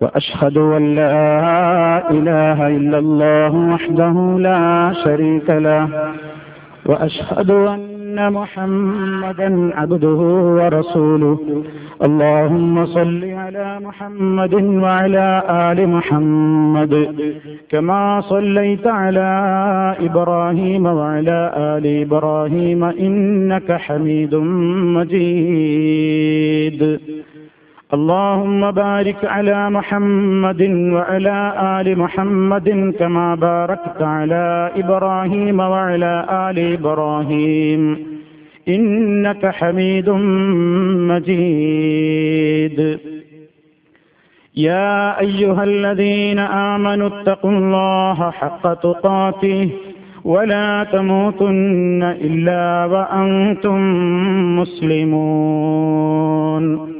وأشهد أن لا إله إلا الله وحده لا شريك له وأشهد أن محمدا عبده ورسوله. اللهم صل على محمد وعلى آل محمد كما صليت على إبراهيم وعلى آل إبراهيم إنك حميد مجيد. اللهم بارك على محمد وعلى آل محمد كما باركت على إبراهيم وعلى آل إبراهيم. إنك حميد مجيد. يا أيها الذين آمنوا اتقوا الله حق تقاته ولا تموتن إلا وأنتم مسلمون.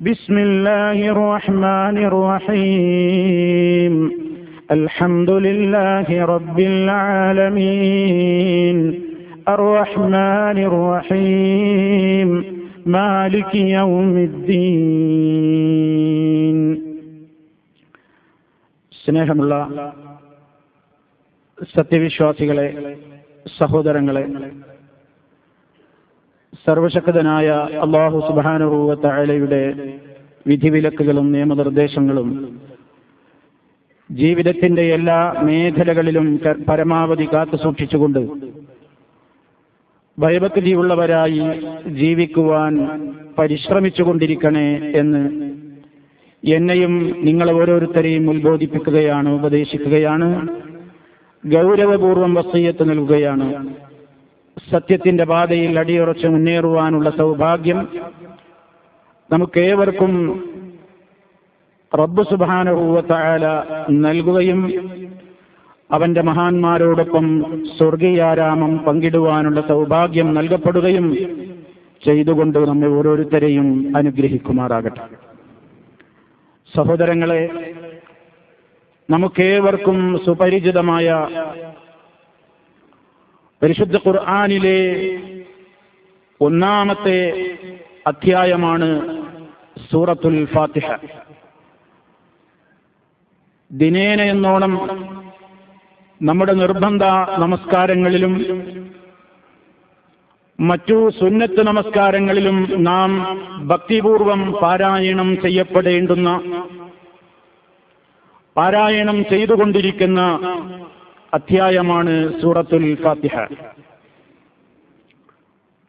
بسم الله الرحمن الرحيم الحمد لله رب العالمين الرحمن الرحيم مالك يوم الدين സ്നേഹമുള്ള സത്യവിശ്വാസികളെ സഹോദരങ്ങളെ സർവശക്തനായ അള്ളാഹു സുബാനുഭൂവത്തായാലയുടെ വിധിവിലക്കുകളും നിയമനിർദ്ദേശങ്ങളും ജീവിതത്തിന്റെ എല്ലാ മേഖലകളിലും പരമാവധി കാത്തു സൂക്ഷിച്ചുകൊണ്ട് ഭയഭക്തിയുള്ളവരായി ജീവിക്കുവാൻ പരിശ്രമിച്ചുകൊണ്ടിരിക്കണേ എന്ന് എന്നെയും നിങ്ങളെ ഓരോരുത്തരെയും ഉത്ബോധിപ്പിക്കുകയാണ് ഉപദേശിക്കുകയാണ് ഗൗരവപൂർവം വസ്തീയത്ത് നൽകുകയാണ്. സത്യത്തിന്റെ പാതയിൽ അടിയുറച്ച് മുന്നേറുവാനുള്ള സൗഭാഗ്യം നമുക്കേവർക്കും റബ്ബ് സുബാനുഭൂവത്തായാല നൽകുകയും അവന്റെ മഹാന്മാരോടൊപ്പം സ്വർഗീയാരാമം പങ്കിടുവാനുള്ള സൗഭാഗ്യം നൽകപ്പെടുകയും ചെയ്തുകൊണ്ട് നമ്മെ ഓരോരുത്തരെയും അനുഗ്രഹിക്കുമാറാകട്ടെ. സഹോദരങ്ങളെ നമുക്കേവർക്കും സുപരിചിതമായ പരിശുദ്ധ ഖുർആാനിലെ ഒന്നാമത്തെ അധ്യായമാണ് സൂറത്തുൽ ഫാത്തിഹ. ദിനേന എന്നോണം നമ്മുടെ നിർബന്ധ നമസ്കാരങ്ങളിലും മറ്റു സുന്നത്ത് നമസ്കാരങ്ങളിലും നാം ഭക്തിപൂർവം പാരായണം ചെയ്യപ്പെടേണ്ടുന്ന പാരായണം ചെയ്തുകൊണ്ടിരിക്കുന്ന അധ്യായമാണ് സൂറത്തുൽ ഫാത്തിഹ.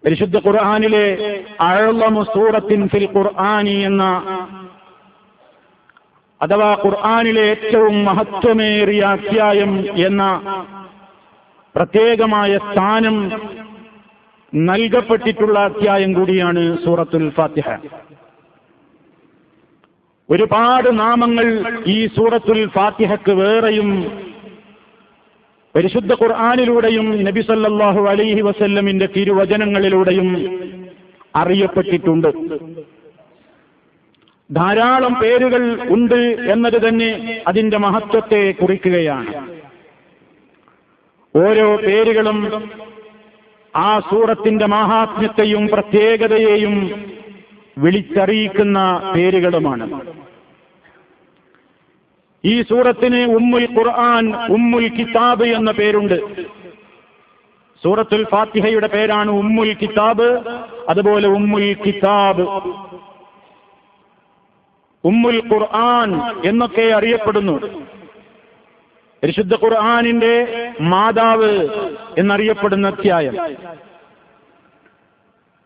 പരിശുദ്ധ ഖുർആാനിലെ അഴലമു സൂറത്തിൻ ഫിൽ ഖുർആാനി എന്ന അഥവാ ഖുർആാനിലെ ഏറ്റവും മഹത്വമേറിയ അധ്യായം എന്ന പ്രത്യേകമായ സ്ഥാനം നൽകപ്പെട്ടിട്ടുള്ള അധ്യായം കൂടിയാണ് സൂറത്തുൽ ഫാത്തിഹ. ഒരുപാട് നാമങ്ങൾ ഈ സൂറത്തുൽ ഫാത്തിഹക്ക് വേറെയും പരിശുദ്ധ ഖുർആാനിലൂടെയും നബി സല്ലാഹു അലൈഹി വസല്ലമിന്റെ തിരുവചനങ്ങളിലൂടെയും അറിയപ്പെട്ടിട്ടുണ്ട്. ധാരാളം പേരുകൾ ഉണ്ട് എന്നത് തന്നെ അതിന്റെ മഹത്വത്തെ കുറിക്കുകയാണ്. ഓരോ പേരുകളും ആ സൂറത്തിന്റെ മഹാത്മ്യത്തെയും പ്രത്യേകതയെയും വിളിച്ചറിയിക്കുന്ന പേരുകളുമാണ്. ഈ സൂറത്തിന് ഉമ്മുൽ ഖുർആൻ ഉമ്മുൽ കിതാബ് എന്ന പേരുണ്ട്. സൂറത്തുൽ ഫാത്തിഹയുടെ പേരാണ് ഉമ്മുൽ കിതാബ് അതുപോലെ ഉമ്മുൽ കിതാബ്. ഉമ്മുൽ ഖുർആൻ എന്നൊക്കെ അറിയപ്പെടുന്നു. പരിശുദ്ധ ഖുർആാനിന്റെ മാതാവ് എന്നറിയപ്പെടുന്ന അധ്യായം.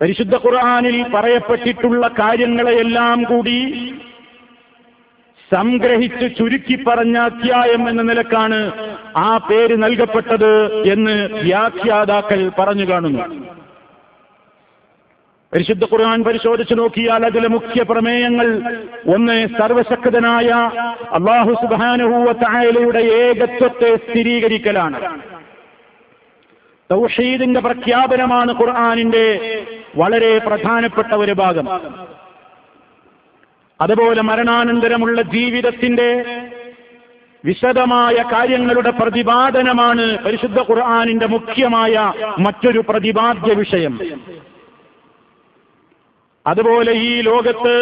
പരിശുദ്ധ ഖുർആാനിൽ പറയപ്പെട്ടിട്ടുള്ള കാര്യങ്ങളെയെല്ലാം കൂടി സംഗ്രഹിച്ച് ചുരുക്കി പറഞ്ഞ അധ്യായം എന്ന നിലക്കാണ് ആ പേര് നൽകപ്പെട്ടത് എന്ന് വ്യാഖ്യാതാക്കൾ പറഞ്ഞു കാണുന്നു. പരിശുദ്ധ ഖുർആൻ പരിശോധിച്ചു നോക്കിയാൽ അതിലെ മുഖ്യ പ്രമേയങ്ങൾ ഒന്ന് സർവശക്തനായ അള്ളാഹു സുബാനുഹൂവ ഏകത്വത്തെ സ്ഥിരീകരിക്കലാണ്. തൗഷീദിന്റെ പ്രഖ്യാപനമാണ് ഖുർആാനിന്റെ വളരെ പ്രധാനപ്പെട്ട ഒരു ഭാഗം. അതുപോലെ മരണാനന്തരമുള്ള ജീവിതത്തിന്റെ വിശദമായ കാര്യങ്ങളുടെ പ്രതിപാദനമാണ് പരിശുദ്ധ ഖുർആാനിന്റെ മുഖ്യമായ മറ്റൊരു പ്രതിപാദ്യ വിഷയം. അതുപോലെ ഈ ലോകത്ത്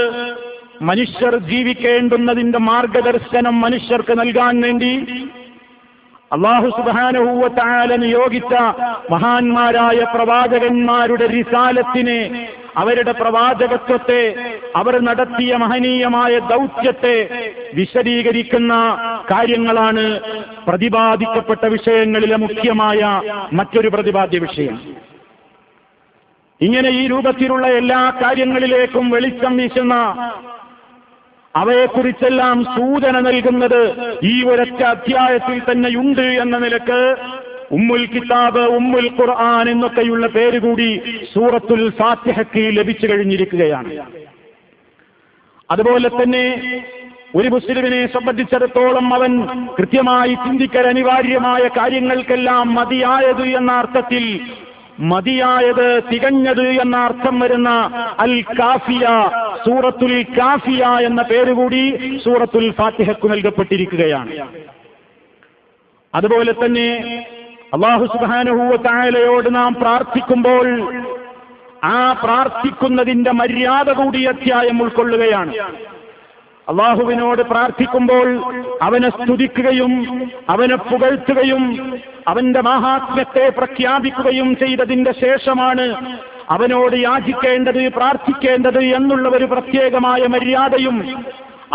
മനുഷ്യർ ജീവിക്കേണ്ടുന്നതിന്റെ മാർഗദർശനം മനുഷ്യർക്ക് നൽകാൻ വേണ്ടി അള്ളാഹു സുബാനഹൂവത്താല നിയോഗിച്ച മഹാന്മാരായ പ്രവാചകന്മാരുടെ റിസാലത്തിനെ അവരുടെ പ്രവാചകത്വത്തെ അവർ നടത്തിയ മഹനീയമായ ദൗത്യത്തെ വിശദീകരിക്കുന്ന കാര്യങ്ങളാണ് പ്രതിപാദിക്കപ്പെട്ട വിഷയങ്ങളിലെ മുഖ്യമായ മറ്റൊരു പ്രതിപാദ്യ വിഷയം. ഇങ്ങനെ ഈ രൂപത്തിലുള്ള എല്ലാ കാര്യങ്ങളിലേക്കും വെളിച്ചം വീശുന്ന അവയെക്കുറിച്ചെല്ലാം സൂചന നൽകുന്നത് ഈ ഒരൊറ്റ അധ്യായത്തിൽ തന്നെയുണ്ട് എന്ന നിലയ്ക്ക് ഉമ്മുൽ കിതാബ് ഉമ്മുൽ ഖുർആൻ എന്നൊക്കെയുള്ള പേര് കൂടി സൂറത്തുൽ ഫാത്തിഹയ്ക്ക് ലഭിച്ചു കഴിഞ്ഞിരിക്കുകയാണ്. അതുപോലെ തന്നെ ഒരു മുസ്ലിമിനെ സംബന്ധിച്ചിടത്തോളം അവൻ കൃത്യമായി ചിന്തിക്കൽ അനിവാര്യമായ കാര്യങ്ങൾക്കെല്ലാം മതിയായത് എന്ന അർത്ഥത്തിൽ മതിയായത് തികഞ്ഞത് എന്ന അർത്ഥം വരുന്ന അൽ കാഫിയ സൂറത്തുൽ കാഫിയ എന്ന പേരുകൂടി സൂറത്തുൽ ഫാത്തിഹയ്ക്ക് നൽകപ്പെട്ടിരിക്കുകയാണ്. അതുപോലെ തന്നെ അള്ളാഹു സുബാനുഹൂവ തായാലയോട് നാം പ്രാർത്ഥിക്കുമ്പോൾ ആ പ്രാർത്ഥിക്കുന്നതിന്റെ മര്യാദ കൂടി അധ്യായം ഉൾക്കൊള്ളുകയാണ്. അള്ളാഹുവിനോട് പ്രാർത്ഥിക്കുമ്പോൾ അവനെ സ്തുതിക്കുകയും അവനെ പുകഴ്ത്തുകയും അവന്റെ മഹാത്മ്യത്തെ പ്രഖ്യാപിക്കുകയും ചെയ്തതിന്റെ ശേഷമാണ് അവനോട് യാചിക്കേണ്ടത് പ്രാർത്ഥിക്കേണ്ടത് എന്നുള്ള ഒരു പ്രത്യേകമായ മര്യാദയും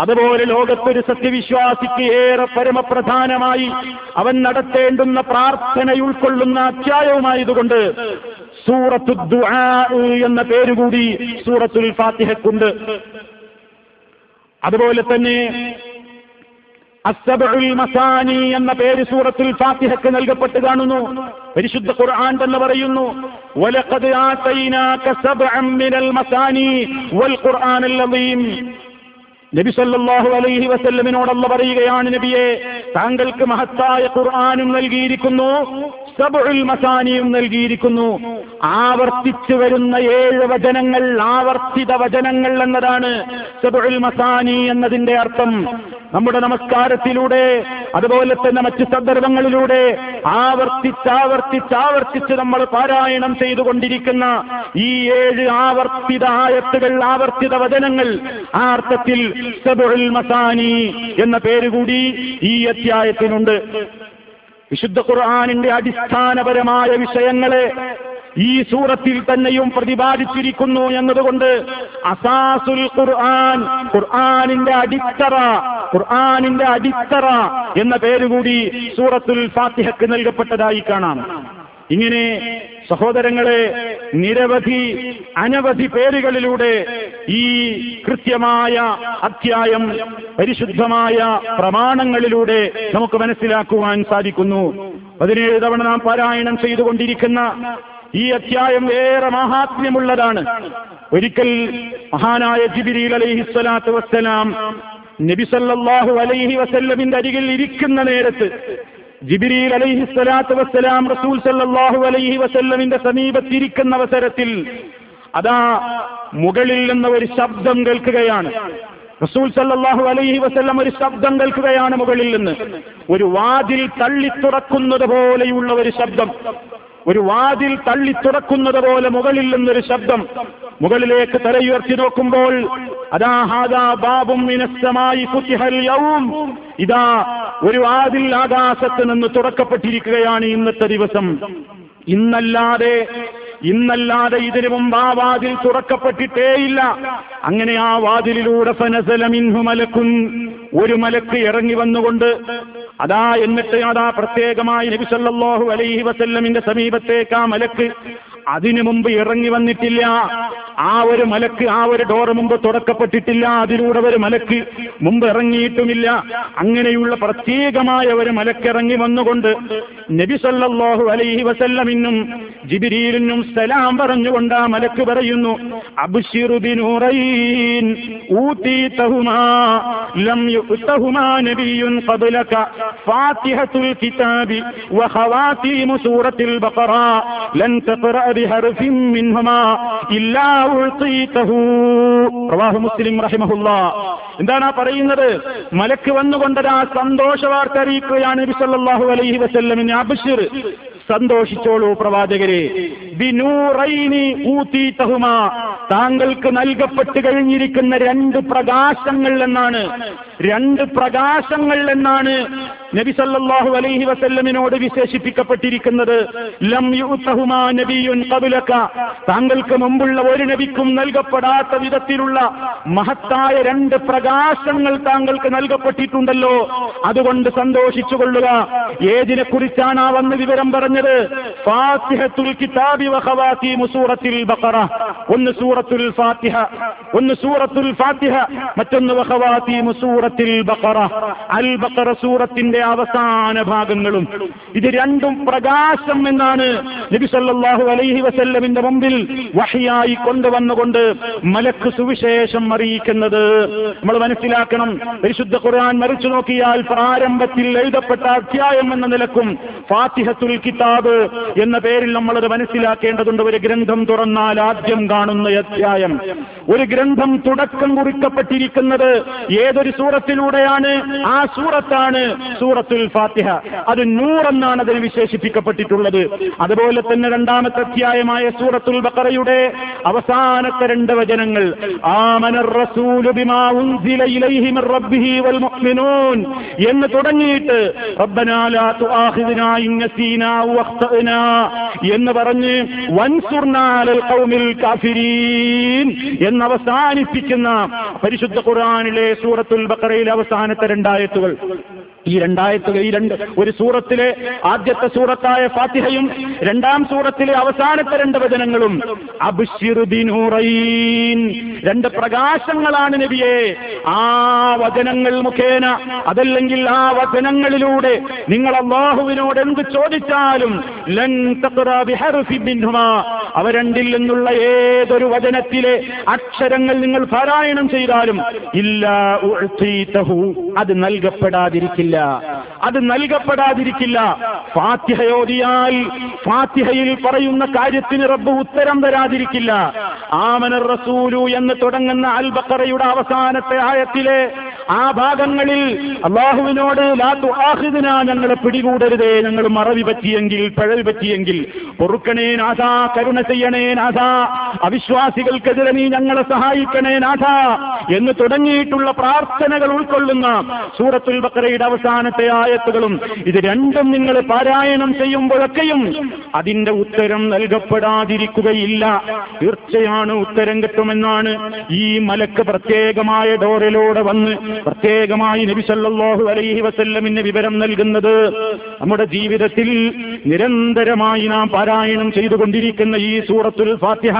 അതുപോലെ ലോകത്തൊരു സത്യവിശ്വാസിക്ക് ഏറെ പരമപ്രധാനമായി അവൻ നടത്തേണ്ടുന്ന പ്രാർത്ഥനയുൾക്കൊള്ളുന്ന അധ്യായവുമായതുകൊണ്ട് സൂറത്തു എന്ന പേരുകൂടി സൂറത്തുൽ ഫാത്തിഹക്കുണ്ട്. അതുപോലെ തന്നെ അസബുൽ മസാനി എന്ന പേര് സൂറത്തുൽ ഫാത്തിഹക്ക് നൽകപ്പെട്ട് കാണുന്നു. പരിശുദ്ധ ഖുർആൻ തന്നെ പറയുന്നു വലഖദ് ആതൈനാക സബ്അൻ മിനൽ മസാനി വൽ ഖുർആനൽ അളീം നബി സല്ലല്ലാഹു അലൈഹി വസല്ലമിനോടല്ല പറയുകയാണ് നബിയെ താങ്കൾക്ക് മഹത്തായ ഖുർആാനും നൽകിയിരിക്കുന്നു സബുൽ മസാനിയും നൽകിയിരിക്കുന്നു. ആവർത്തിച്ചു വരുന്ന ഏഴ് വചനങ്ങൾ ആവർത്തിത വചനങ്ങൾ എന്നതാണ് സബുൽ മസാനി എന്നതിന്റെ അർത്ഥം. നമ്മുടെ നമസ്കാരത്തിലൂടെ അതുപോലെ തന്നെ മറ്റ് സന്ദർഭങ്ങളിലൂടെ ആവർത്തിച്ചാവർത്തിച്ചാവർത്തിച്ച് നമ്മൾ പാരായണം ചെയ്തുകൊണ്ടിരിക്കുന്ന ഈ ഏഴ് ആവർത്തിത ആയത്തുകൾ ആവർത്തിത വചനങ്ങൾ ആ അർത്ഥത്തിൽ മസാനി എന്ന പേര് കൂടി ഈ അധ്യായത്തിനുണ്ട്. വിശുദ്ധ ഖുർആാനിന്റെ അടിസ്ഥാനപരമായ വിഷയങ്ങളെ ഈ സൂറത്തിൽ തന്നെയും പ്രതിപാദിച്ചിരിക്കുന്നു എന്നതുകൊണ്ട് അസാസുൽ ഖുർആൻ ഖുർആാനിന്റെ അടിത്തറ ഖുർആാനിന്റെ അടിത്തറ എന്ന പേരുകൂടി സൂറത്തുൽ ഫാത്തിഹക്ക് നൽകപ്പെട്ടതായി കാണാം. ഇങ്ങനെ സഹോദരങ്ങളെ നിരവധി അനവധി പേരുകളിലൂടെ ഈ കൃത്യമായ അധ്യായം പരിശുദ്ധമായ പ്രമാണങ്ങളിലൂടെ നമുക്ക് മനസ്സിലാക്കുവാൻ സാധിക്കുന്നു. പതിനേഴ് തവണ നാം പാരായണം ചെയ്തുകൊണ്ടിരിക്കുന്ന ഈ അധ്യായം ഏറെ മഹാത്മ്യമുള്ളതാണ്. ഒരിക്കൽ മഹാനായ ജിബിരിൽ അലൈഹിസ്വലാത്തു വസ്സലാം നബിസല്ലാഹു അലൈഹി വസല്ലമിന്റെ അരികിൽ ഇരിക്കുന്ന നേരത്ത് ജിബിരിൽ അലൈഹി സ്വലാത്തു വസ്സലാം റസൂൽ സല്ലാഹു അലൈഹി വസല്ലമിന്റെ സമീപത്തിരിക്കുന്ന അവസരത്തിൽ അതാ മുകളിൽ നിന്ന് ഒരു ശബ്ദം കേൾക്കുകയാണ്. റസൂൽ സല്ലാഹു അലൈഹി വസ്ല്ലം ഒരു ശബ്ദം കേൾക്കുകയാണ് മുകളിൽ നിന്ന്. ഒരു വാതിൽ തള്ളി തുറക്കുന്നത് പോലെയുള്ള ഒരു ശബ്ദം. ഒരു വാതിൽ തള്ളി തുറക്കുന്നത് പോലെ മുകളിൽ നിന്നൊരു ശബ്ദം. മുകളിലേക്ക് തലയുയർത്തി നോക്കുമ്പോൾ അതാ ഹാദാ ബാബും ഇതാ ഒരു വാതിൽ ആകാശത്ത് നിന്ന് തുറക്കപ്പെട്ടിരിക്കുകയാണ് ഇന്നത്തെ ദിവസം. ഇന്നല്ലാതെ ഇന്നല്ലാതെ ഇതിനു മുമ്പ് ആ വാതിൽ തുറക്കപ്പെട്ടിട്ടേയില്ല. അങ്ങനെ ആ വാതിലിലൂടെ ഫനസല മിൻഹു മലക്കുൻ ഒരു മലക്ക് ഇറങ്ങി വന്നുകൊണ്ട് അതാ എന്നിട്ട് അതാ പ്രത്യേകമായി നബിസല്ലാഹു അലൈഹി വസല്ലമിന്റെ സമീപത്തേക്ക് ആ മലക്ക് അതിനു മുമ്പ് ഇറങ്ങി വന്നിട്ടില്ല. ആ ഒരു മലക്ക് ആ ഒരു ഡോർ മുമ്പ് തുറക്കപ്പെട്ടിട്ടില്ല അതിലൂടെ ഒരു മലക്ക് മുമ്പ് ഇറങ്ങിയിട്ടുമില്ല. അങ്ങനെയുള്ള പ്രത്യേകമായ ഒരു മലക്കിറങ്ങി വന്നുകൊണ്ട് നബി സല്ലല്ലാഹു അലൈഹി വസല്ലമിനും ജിബിരിയിലിനും സലാം പറഞ്ഞുകൊണ്ട് ആ മലക്ക് പറയുന്നു ഫാത്തിഹത്തുൽ കിതാബി ബഖറ ലൻ بحرف منهما إلا أعطيته. റവാഹു മുസ്ലിം റഹിമഹുള്ള എന്താണ് ആ പറയുന്നത്? മലക്ക് വന്നുകൊണ്ടൊരാ സന്തോഷ വാർത്ത അറിയിക്കുകയാണ് നബി സല്ലല്ലാഹു അലൈഹി വസല്ലമിന് അബിഷിർ സന്തോഷിച്ചോളൂ പ്രവാചകരെ. താങ്കൾക്ക് നൽകപ്പെട്ട് കഴിഞ്ഞിരിക്കുന്ന രണ്ട് പ്രകാശങ്ങൾ എന്നാണ്. രണ്ട് പ്രകാശങ്ങൾ എന്നാണ് നബി സല്ലല്ലാഹു അലൈഹി വസല്ലമിനോട് വിശേഷിപ്പിക്കപ്പെട്ടിരിക്കുന്നത്. ലം യുതഹുമാ നബിയുൻ താങ്കൾക്ക് മുമ്പുള്ള ഒരു നബിക്കും നൽകപ്പെടാത്ത വിധത്തിലുള്ള മഹത്തായ രണ്ട് പ്രകാശങ്ങൾ താങ്കൾക്ക് നൽകപ്പെട്ടിട്ടുണ്ടല്ലോ. അതുകൊണ്ട് സന്തോഷിച്ചു കൊള്ളുക ഏതിനെ കുറിച്ചാണ് ആ വന്ന് വിവരം പറഞ്ഞത്? ഫാത്തിഹത്തുൽ കിതാബി വഖവാത്തി സൂറത്തിൽ ബഖറ. ഒന്ന് സൂറത്തുൽ ഫാത്തിഹ ഒന്ന് സൂറത്തുൽ ഫാത്തിഹ മറ്റൊന്ന് വഖവാത്തി സൂറത്തിൽ ബഖറ. അൽ ബഖറ സൂറത്തിന്റെ അവസാന ഭാഗങ്ങളും. ഇത് രണ്ടും പ്രകാശം എന്നാണ് നബി സല്ലല്ലാഹു അലൈഹി വസല്ലമിന്റെ മുമ്പിൽ വഹിയായി കൊണ്ടുവന്നുകൊണ്ട് മലക്ക് സുവിശേഷം അറിയിക്കുന്നത്. നമ്മൾ മനസ്സിലാക്കണം. പരിശുദ്ധ ഖുർആൻ മറിച്ചു നോക്കിയാൽ പ്രാരംഭത്തിൽ എഴുതപ്പെട്ട അധ്യായം എന്ന നിലക്കും ഫാത്തിഹത്തുൽ കിതാബ് എന്ന പേരിൽ നമ്മളത് മനസ്സിലാക്കേണ്ടതുണ്ട്. ഒരു ഗ്രന്ഥം തുറന്നാൽ ആദ്യം കാണുന്ന അധ്യായം. ഒരു ഗ്രന്ഥം തുടക്കം കുറിക്കപ്പെട്ടിരിക്കുന്നത് ഏതൊരു സൂറത്തിലൂടെയാണ്? ആ സൂറത്താണ് സൂറത്തുൽ ഫാത്തിഹ. അത് നൂറെന്നാണ് അതിന് വിശേഷിപ്പിക്കപ്പെട്ടിട്ടുള്ളത്. അതുപോലെ തന്നെ രണ്ടാമത്തെ അധ്യായമായ സൂറത്തുൽ ബക്കറയുടെ അവസാനത്തെ രണ്ട് വചനങ്ങൾ. എന്ന് തുടങ്ങിയിട്ട് എന്ന് പറഞ്ഞ് എന്ന് അവസാനിപ്പിക്കുന്ന പരിശുദ്ധ ഖുർആനിലെ സൂറത്തുൽ ബക്കറയിലെ അവസാനത്തെ രണ്ടായത്തുകൾ. ഈ രണ്ടായത്തുകൾ ഈ രണ്ട് ഒരു സൂറത്തിലെ ആദ്യത്തെ സൂറത്തായ ഫാത്തിഹയും രണ്ടാം സൂറത്തിലെ അവസാനത്തെ രണ്ട് വചനങ്ങളും ബിനൂറൈൻ രണ്ട് പ്രകാശങ്ങളാണ് നബിയെ. ആ വചനങ്ങൾ മുഖേന അതല്ലെങ്കിൽ ആ വചനങ്ങളിലൂടെ നിങ്ങൾ അള്ളാഹുവിനോട് എന്ത് ചോദിച്ചാലും ലൻ അവ രണ്ടിൽ നിന്നുള്ള ഏതൊരു വചനത്തിലെ അക്ഷരങ്ങൾ നിങ്ങൾ പാരായണം ചെയ്താലും ഇല്ല അത് നൽകപ്പെടാതിരിക്കില്ല. അത് നൽകപ്പെടാതിരിക്കില്ല. ഫാത്തിഹയോദിയാൽ ഫാത്തിഹയിൽ പറയുന്ന കാര്യത്തിന് റബ്ബ് ഉത്തരം തരാതിരിക്കില്ല. ആമന റസൂലു എന്ന് തുടങ്ങുന്ന അൽ ബക്കറയുടെ അവസാനത്തെ ആയത്തിലെ ആ ഭാഗങ്ങളിൽ അള്ളാഹുവിനോട് ലാ തുആഖിദ്ന ഞങ്ങളെ പിടികൂടരുതേ ഞങ്ങൾ മറവി പറ്റിയെങ്കിൽ പഴവി പറ്റിയെങ്കിൽ പൊറുക്കണേ നാഥ കരുണ ചെയ്യണേ നാഥ. അവിശ്വാസികൾക്കെതിരെ നീ ഞങ്ങളെ സഹായിക്കണേ നാഥ എന്ന് തുടങ്ങിയിട്ടുള്ള പ്രാർത്ഥനകൾ ഉൾക്കൊള്ളുന്ന സൂറത്തുൽ ബക്കറയുടെ അവസാനത്തെ ആയത്തുകളും ഇത് രണ്ടും നിങ്ങൾ പാരായണം ചെയ്യുമ്പോഴൊക്കെയും അതിന്റെ ഉത്തരം നൽകപ്പെടാതിരിക്കുകയില്ല. തീർച്ചയാണ് ഉത്തരം കിട്ടുമെന്നാണ് ഈ മലക്ക് പ്രത്യേകമായ ഡോറിലൂടെ വന്ന് പ്രത്യേകമായി നബിസല്ലാഹു അലൈഹി വസല്ലമിന് വിവരം നൽകുന്നത്. നമ്മുടെ ജീവിതത്തിൽ നിരന്തരമായി നാം പാരായണം ചെയ്തുകൊണ്ടിരിക്കുന്ന ഈ സൂറത്തുൽ ഫാത്തിഹ.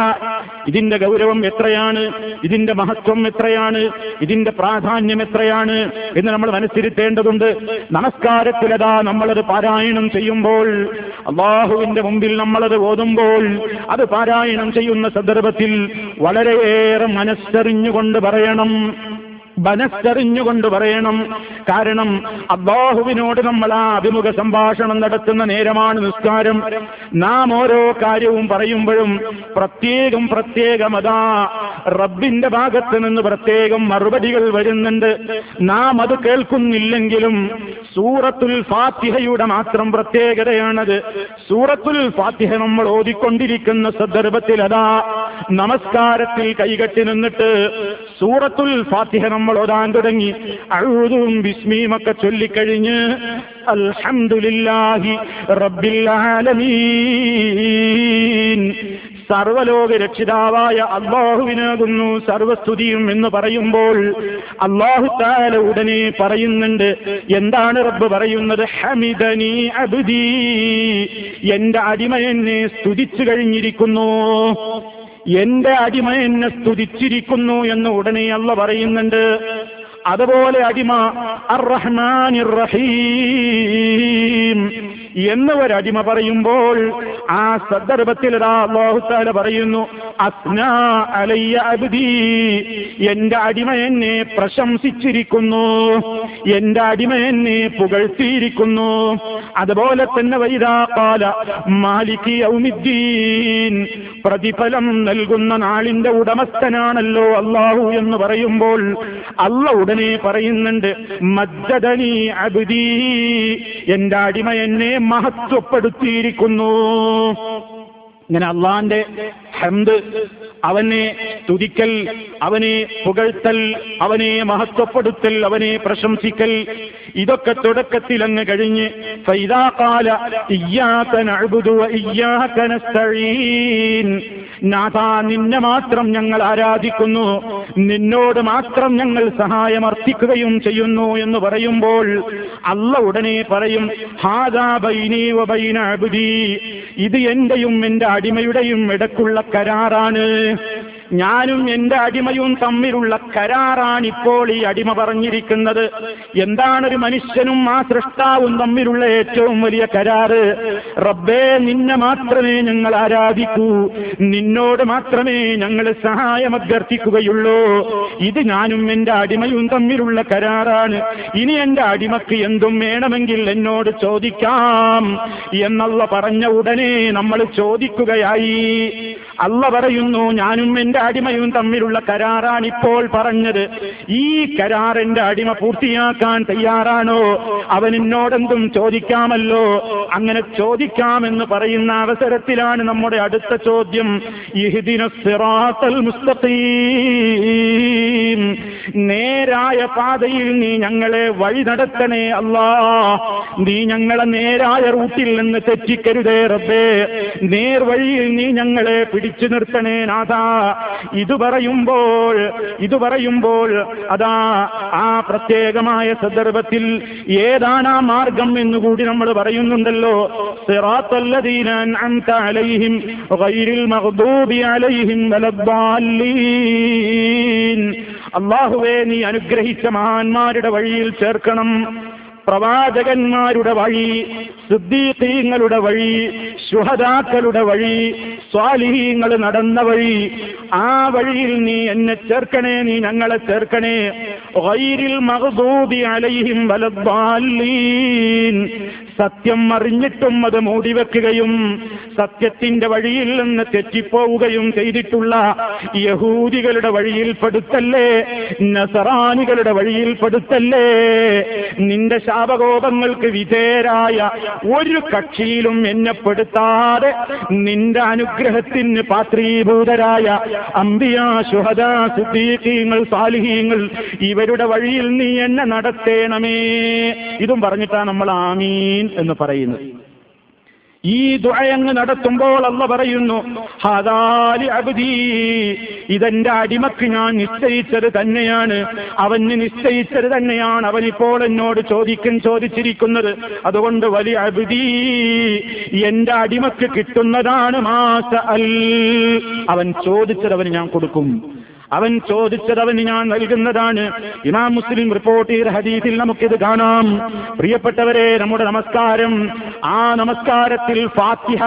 ഇതിന്റെ ഗൗരവം എത്രയാണ്? ഇതിന്റെ മഹത്വം എത്രയാണ്? ഇതിന്റെ പ്രാധാന്യം എത്രയാണ്? എന്ന് നമ്മൾ മനസ്സിരുത്തേണ്ടതുണ്ട്. നമസ്കാരത്തിലതാ നമ്മളത് പാരായണം ചെയ്യുമ്പോൾ അള്ളാഹുവിന്റെ മുമ്പിൽ നമ്മളത് ഓതുമ്പോൾ അത് പാരായണം ചെയ്യുന്ന സന്ദർഭത്തിൽ വളരെയേറെ മനസ്സറിഞ്ഞുകൊണ്ട് പറയണം. മനസ്സറിഞ്ഞുകൊണ്ട് പറയണം. കാരണം അള്ളാഹുവിനോട് നമ്മൾ ആ അഭിമുഖ സംഭാഷണം നടത്തുന്ന നേരമാണ് നിസ്കാരം. നാം ഓരോ കാര്യവും പറയുമ്പോഴും പ്രത്യേകം പ്രത്യേകം അതാ റബ്ബിന്റെ ഭാഗത്ത് നിന്ന് പ്രത്യേകം മറുപടികൾ വരുന്നുണ്ട്. നാം അത് കേൾക്കുന്നില്ലെങ്കിലും സൂറത്തുൽ ഫാത്തിഹയുടെ മാത്രം പ്രത്യേകതയാണത്. സൂറത്തുൽ ഫാത്തിഹ നമ്മൾ ഓതിക്കൊണ്ടിരിക്കുന്ന സന്ദർഭത്തിൽ അതാ നമസ്കാരത്തിൽ കൈകെട്ടി നിന്നിട്ട് സൂറത്തുൽ ഫാത്തിഹ നമ്മൾ ഓതാൻ തുടങ്ങി. അഴുതും ബിസ്മീമൊക്കെ ചൊല്ലിക്കഴിഞ്ഞ് അൽഹംദുലില്ലാഹി റബ്ബിൽ ആലമീൻ. സർവലോക രക്ഷിതാവായ അള്ളാഹുവിനാകുന്നു സർവസ്തുതിയും എന്ന് പറയുമ്പോൾ അള്ളാഹു താല ഉടനെ പറയുന്നുണ്ട് എന്താണ് റബ്ബ് പറയുന്നത്? ഹമിദനി അബ്ദി. എന്റെ അടിമ എന്നെ സ്തുതിച്ചു കഴിഞ്ഞിരിക്കുന്നു. എന്റെ അടിമ എന്നെ സ്തുതിച്ചിരിക്കുന്നു എന്ന് ഉടനെ അല്ല പറയുന്നുണ്ട്. അതുപോലെ അടിമ അർ റഹ്മാൻ റഹീം. എന്ന് ഒരടിമ പറയുമ്പോൾ ആ സന്ദർഭത്തിൽ പറയുന്നു അലയ്യ അബ്ദി. എന്റെ അടിമ എന്നെ പ്രശംസിച്ചിരിക്കുന്നു എന്റെ അടിമ എന്നെ പുകഴ്ത്തിയിരിക്കുന്നു. അതുപോലെ തന്നെ വൈദാകാല മാലിക് യൗമിദ്ദീൻ. പ്രതിഫലം നൽകുന്ന നാളിന്റെ ഉടമസ്ഥനാണല്ലോ അള്ളാഹു എന്ന് പറയുമ്പോൾ അല്ല ഉടനെ പറയുന്നുണ്ട് മദ്ദനി അബ്ദി. എന്റെ അടിമ എന്നെ മഹത്വപ്പെടുത്തിയിരിക്കുന്നു. ഇങ്ങനെ അള്ളാന്റെ ഹംദ് അവനെ തുതിക്കൽ അവനെ പുകഴ്ത്തൽ അവനെ മഹത്വപ്പെടുത്തൽ അവനെ പ്രശംസിക്കൽ ഇതൊക്കെ തുടക്കത്തിൽ അങ്ങ് കഴിഞ്ഞ് നസ്തഈൻ. നാഥാ നിന്നെ മാത്രം ഞങ്ങൾ ആരാധിക്കുന്നു നിന്നോട് മാത്രം ഞങ്ങൾ സഹായം അർത്ഥിക്കുകയും ചെയ്യുന്നു എന്ന് പറയുമ്പോൾ അല്ല ഉടനെ പറയും ഹാദാ ബൈന അബ്ദി. ഇത് എന്റെയും എന്റെ അടിമയുടെയും ഇടക്കുള്ള കരാറാണ്. ഞാനും എന്റെ അടിമയും തമ്മിലുള്ള കരാറാണ് ഇപ്പോൾ ഈ അടിമ പറഞ്ഞിരിക്കുന്നത്. എന്താണ് ഒരു മനുഷ്യനും ആ സൃഷ്ടാവും തമ്മിലുള്ള ഏറ്റവും വലിയ കരാറ്? റബ്ബേ നിന്നെ മാത്രമേ ഞങ്ങൾ ആരാധിക്കൂ. നിന്നോട് മാത്രമേ ഞങ്ങൾ സഹായം അഭ്യർത്ഥിക്കുകയുള്ളൂ. ഇത് ഞാനും എന്റെ അടിമയും തമ്മിലുള്ള കരാറാണ്. ഇനി എന്റെ അടിമക്ക് എന്തും വേണമെങ്കിൽ എന്നോട് ചോദിക്കാം എന്നുള്ള പറഞ്ഞ ഉടനെ നമ്മൾ ചോദിക്കുകയായി. അല്ല പറയുന്നു ഞാനും എന്റെ അടിമയും തമ്മിലുള്ള കരാറാണ് ഇപ്പോൾ പറഞ്ഞത്. ഈ കരാറിന്റെ അടിമ പൂർത്തിയാക്കാൻ തയ്യാറാണോ? അവൻ എന്നോടെന്തും ചോദിക്കാമല്ലോ. അങ്ങനെ ചോദിക്കാമെന്ന് പറയുന്ന അവസരത്തിലാണ് നമ്മുടെ അടുത്ത ചോദ്യം. മുസ്തഖീം. നേരായ പാതയിൽ നീ ഞങ്ങളെ വഴി നടത്തണേ അല്ലാ. നീ ഞങ്ങളെ നേരായ റൂട്ടിൽ നിന്ന് തെറ്റിക്കരുതേ റബ്ബേ. നേർവഴിയിൽ നീ ഞങ്ങളെ പിടിച്ചു നിർത്തണേ നാഥാ. ഇത് പറയുമ്പോൾ ഇത് പറയുമ്പോൾ അതാ ആ പ്രത്യേകമായ സന്ദർഭത്തിൽ ഏതാണ് ആ മാർഗം എന്നുകൂടി നമ്മൾ പറയുന്നുണ്ടല്ലോ. അലൈഹിം അലൈഹിം അള്ളാഹുവേ നീ അനുഗ്രഹിച്ച മഹാന്മാരുടെ വഴിയിൽ ചേർക്കണം. പ്രവാചകന്മാരുടെ വഴി സിദ്ദീഖീങ്ങളുടെ വഴി ശുഹദാക്കളുടെ വഴി സ്വാലിഹീങ്ങൾ നടന്ന വഴി ആ വഴിയിൽ നീ എന്നെ ചേർക്കണേ നീ ഞങ്ങളെ ചേർക്കണേ. ഗൈരിൽ മഹദൂബി അലൈഹിം വലദ്ദാലീൻ. സത്യം അറിഞ്ഞിട്ടും അത് മൂടിവെക്കുകയും സത്യത്തിന്റെ വഴിയിൽ നിന്ന് തെറ്റിപ്പോവുകയും ചെയ്തിട്ടുള്ള യഹൂദികളുടെ വഴിയിൽ പെടുത്തല്ലേ നസറാനികളുടെ വഴിയിൽ പെടുത്തല്ലേ? നിന്റെ ശാപകോപങ്ങൾക്ക് വിധേയരായ ഒരു കക്ഷിയിലും എന്നെ പെടുത്താതെ നിന്റെ അനുഗ്രഹത്തിന് പാത്രീഭൂതരായ അമ്പിയ ശുഹദ സിദ്ദീഖീങ്ങൾ സാലിഹീങ്ങൾ ഇവരുടെ വഴിയിൽ നീ എന്നെ നടത്തേണമേ. ഇതും പറഞ്ഞിട്ടാണ് നമ്മൾ ആമീൻ എന്ന് പറയുന്നത്. ഈ ദുഴയങ്ങ് നടത്തുമ്പോൾ അല്ല പറയുന്നു ഹാദാലി അബുദി. ഇതെന്റെ അടിമക്ക് ഞാൻ നിശ്ചയിച്ചത് തന്നെയാണ്. അവന് നിശ്ചയിച്ചത് തന്നെയാണ് അവനിപ്പോൾ എന്നോട് ചോദിക്കും ചോദിച്ചിരിക്കുന്നത്. അതുകൊണ്ട് വലിയ അബുദി എന്റെ അടിമക്ക് കിട്ടുന്നതാണ് മാസ അൽ. അവൻ ചോദിച്ചത് അവന് ഞാൻ കൊടുക്കും. അവൻ ചോദിച്ചത് അവന് ഞാൻ നൽകുന്നതാണ്. ഇമാം മുസ്ലിം റിപ്പോർട്ട് ചെയ്ത ഹദീസിൽ നമുക്കിത് കാണാം. പ്രിയപ്പെട്ടവരെ നമ്മുടെ നമസ്കാരം. ആ നമസ്കാരത്തിൽ ഫാത്തിഹ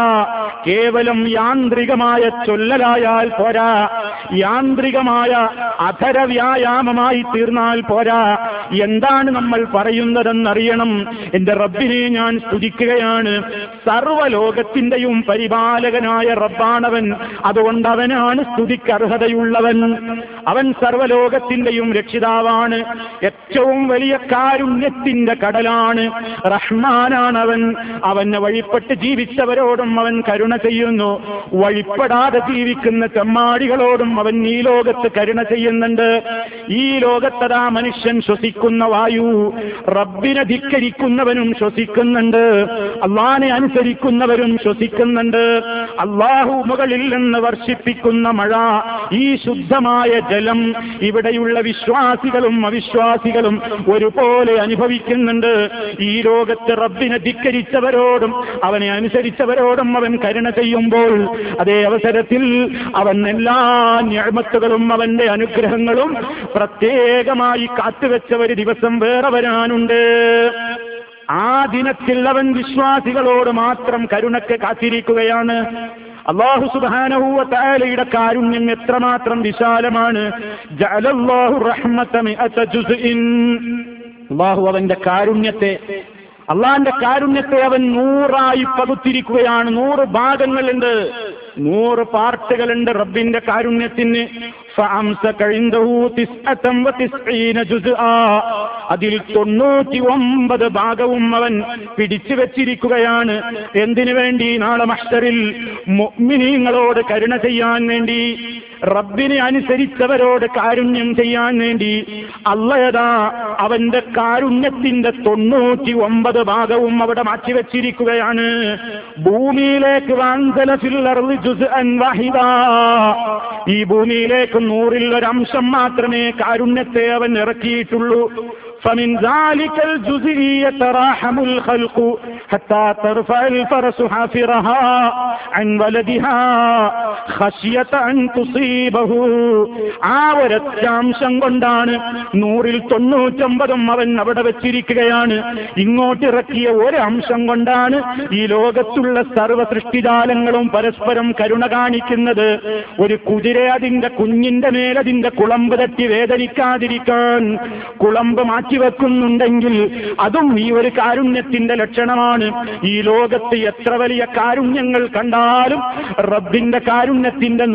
കേവലം യാന്ത്രികമായ ചൊല്ലലായാൽ പോരാ. യാന്ത്രികമായ അധര വ്യായാമമായി തീർന്നാൽ പോരാ. എന്താണ് നമ്മൾ പറയുന്നതെന്നറിയണം. എന്റെ റബ്ബിനെ ഞാൻ സ്തുതിക്കുകയാണ്. സർവലോകത്തിന്റെയും പരിപാലകനായ റബ്ബാണവൻ. അതുകൊണ്ട് അവനാണ് സ്തുതിക്ക് അർഹതയുള്ളവൻ അവൻ സർവലോകത്തിന്റെയും രക്ഷിതാവാണ്. ഏറ്റവും വലിയ കാരുണ്യത്തിന്റെ കടലാണ്. റഹ്മാനാണ് അവൻ അവനെ വഴിപ്പെട്ട് ജീവിച്ചവരോടും അവൻ കരുണ ചെയ്യുന്നു. വഴിപ്പെടാതെ ജീവിക്കുന്ന ചെമ്മാടികളോടും അവൻ ഈ ലോകത്ത് കരുണ ചെയ്യുന്നുണ്ട്. ഈ ലോകത്തതാ മനുഷ്യൻ ശ്വസിക്കുന്ന വായു റബ്ബിനെ ധിക്കരിക്കുന്നവനും ശ്വസിക്കുന്നുണ്ട്. അള്ളാനെ അനുസരിക്കുന്നവരും ശ്വസിക്കുന്നുണ്ട്. അള്ളാഹു മുകളിൽ നിന്ന് വർഷിപ്പിക്കുന്ന മഴ ഈ ശുദ്ധമായ ജലം ഇവിടെയുള്ള വിശ്വാസികളും അവിശ്വാസികളും ഒരുപോലെ അനുഭവിക്കുന്നുണ്ട്. ഈ ലോകത്ത് റബ്ബിനെ ധിക്കരിച്ചവരോടും അവനെ അനുസരിച്ചവരോടും അവൻ കരുണ ചെയ്യുമ്പോൾ അതേ അവസരത്തിൽ അവൻ എല്ലാ ഞാമത്തുകളും അവന്റെ അനുഗ്രഹങ്ങളും പ്രത്യേകമായി കാത്തുവെച്ച ഒരു ദിവസം വേറെ വരാനുണ്ട്. ആ ദിനത്തിൽ അവൻ വിശ്വാസികളോട് മാത്രം കരുണക്ക് കാത്തിരിക്കുകയാണ്. അള്ളാഹു സുബാനഹൂവ താലയുടെ കാരുണ്യം എത്രമാത്രം വിശാലമാണ്. അള്ളാഹു അവന്റെ കാരുണ്യത്തെ അള്ളാന്റെ കാരുണ്യത്തെ അവൻ നൂറായി പകുത്തിരിക്കുകയാണ്. നൂറ് ഭാഗങ്ങളുണ്ട്. നൂറ് പാർട്ടുകളുണ്ട് റബ്ബിന്റെ കാരുണ്യത്തിന്. അതിൽ തൊണ്ണൂറ്റി ഒമ്പത് ഭാഗവും അവൻ പിടിച്ചു വെച്ചിരിക്കുകയാണ്. എന്തിനു വേണ്ടി? നാളെ മഷ്ടറിൽ മുഗ്മിനീങ്ങളോട് കരുണ ചെയ്യാൻ വേണ്ടി റബ്ബിനെ അനുസരിച്ചവരോട് കാരുണ്യം ചെയ്യാൻ വേണ്ടി. അള്ളയതാ അവന്റെ കാരുണ്യത്തിന്റെ തൊണ്ണൂറ്റി ഒമ്പത് ഭാഗവും അവിടെ മാറ്റിവെച്ചിരിക്കുകയാണ് ഭൂമിയിലേക്ക് വാൻസല ഈ ഭൂമിയിലേക്ക് നൂറിൽ ഒരംശം മാത്രമേ കാരുണ്യത്തെ അവൻ ഇറക്കിയിട്ടുള്ളൂ. فمن ذلك الجزء يتراحم الخلق حتى ترفع الفرس حافرها عن ولدها خشية أن تصيبه ആ ഒരത്യാംശം കൊണ്ടാണ് നൂറിൽ തൊണ്ണൂറ്റൊമ്പതും അവൻ അവിടെ വെച്ചിരിക്കുകയാണ് ഇങ്ങോട്ടിറക്കിയ ഒരു അംശം കൊണ്ടാണ് ഈ ലോകത്തുള്ള സർവ്വ സൃഷ്ടിജാലങ്ങളും പരസ്പരം കരുണ കാണിക്കുന്നത് ഒരു കുതിര അതിന്റെ കുഞ്ഞിന്റെ മേലതിന്റെ കുളമ്പ് തട്ടി വേദനിക്കാതിരിക്കാൻ കുളമ്പ് മാറ്റിവെക്കുന്നുണ്ടെങ്കിൽ അതും ഈ ഒരു കാരുണ്യത്തിന്റെ ലക്ഷണമാണ്. ഈ ലോകത്ത് എത്ര വലിയ കാരുണ്യങ്ങൾ കണ്ടാലും റബ്ബിന്റെ കാരുണ്യത്തിന്റെ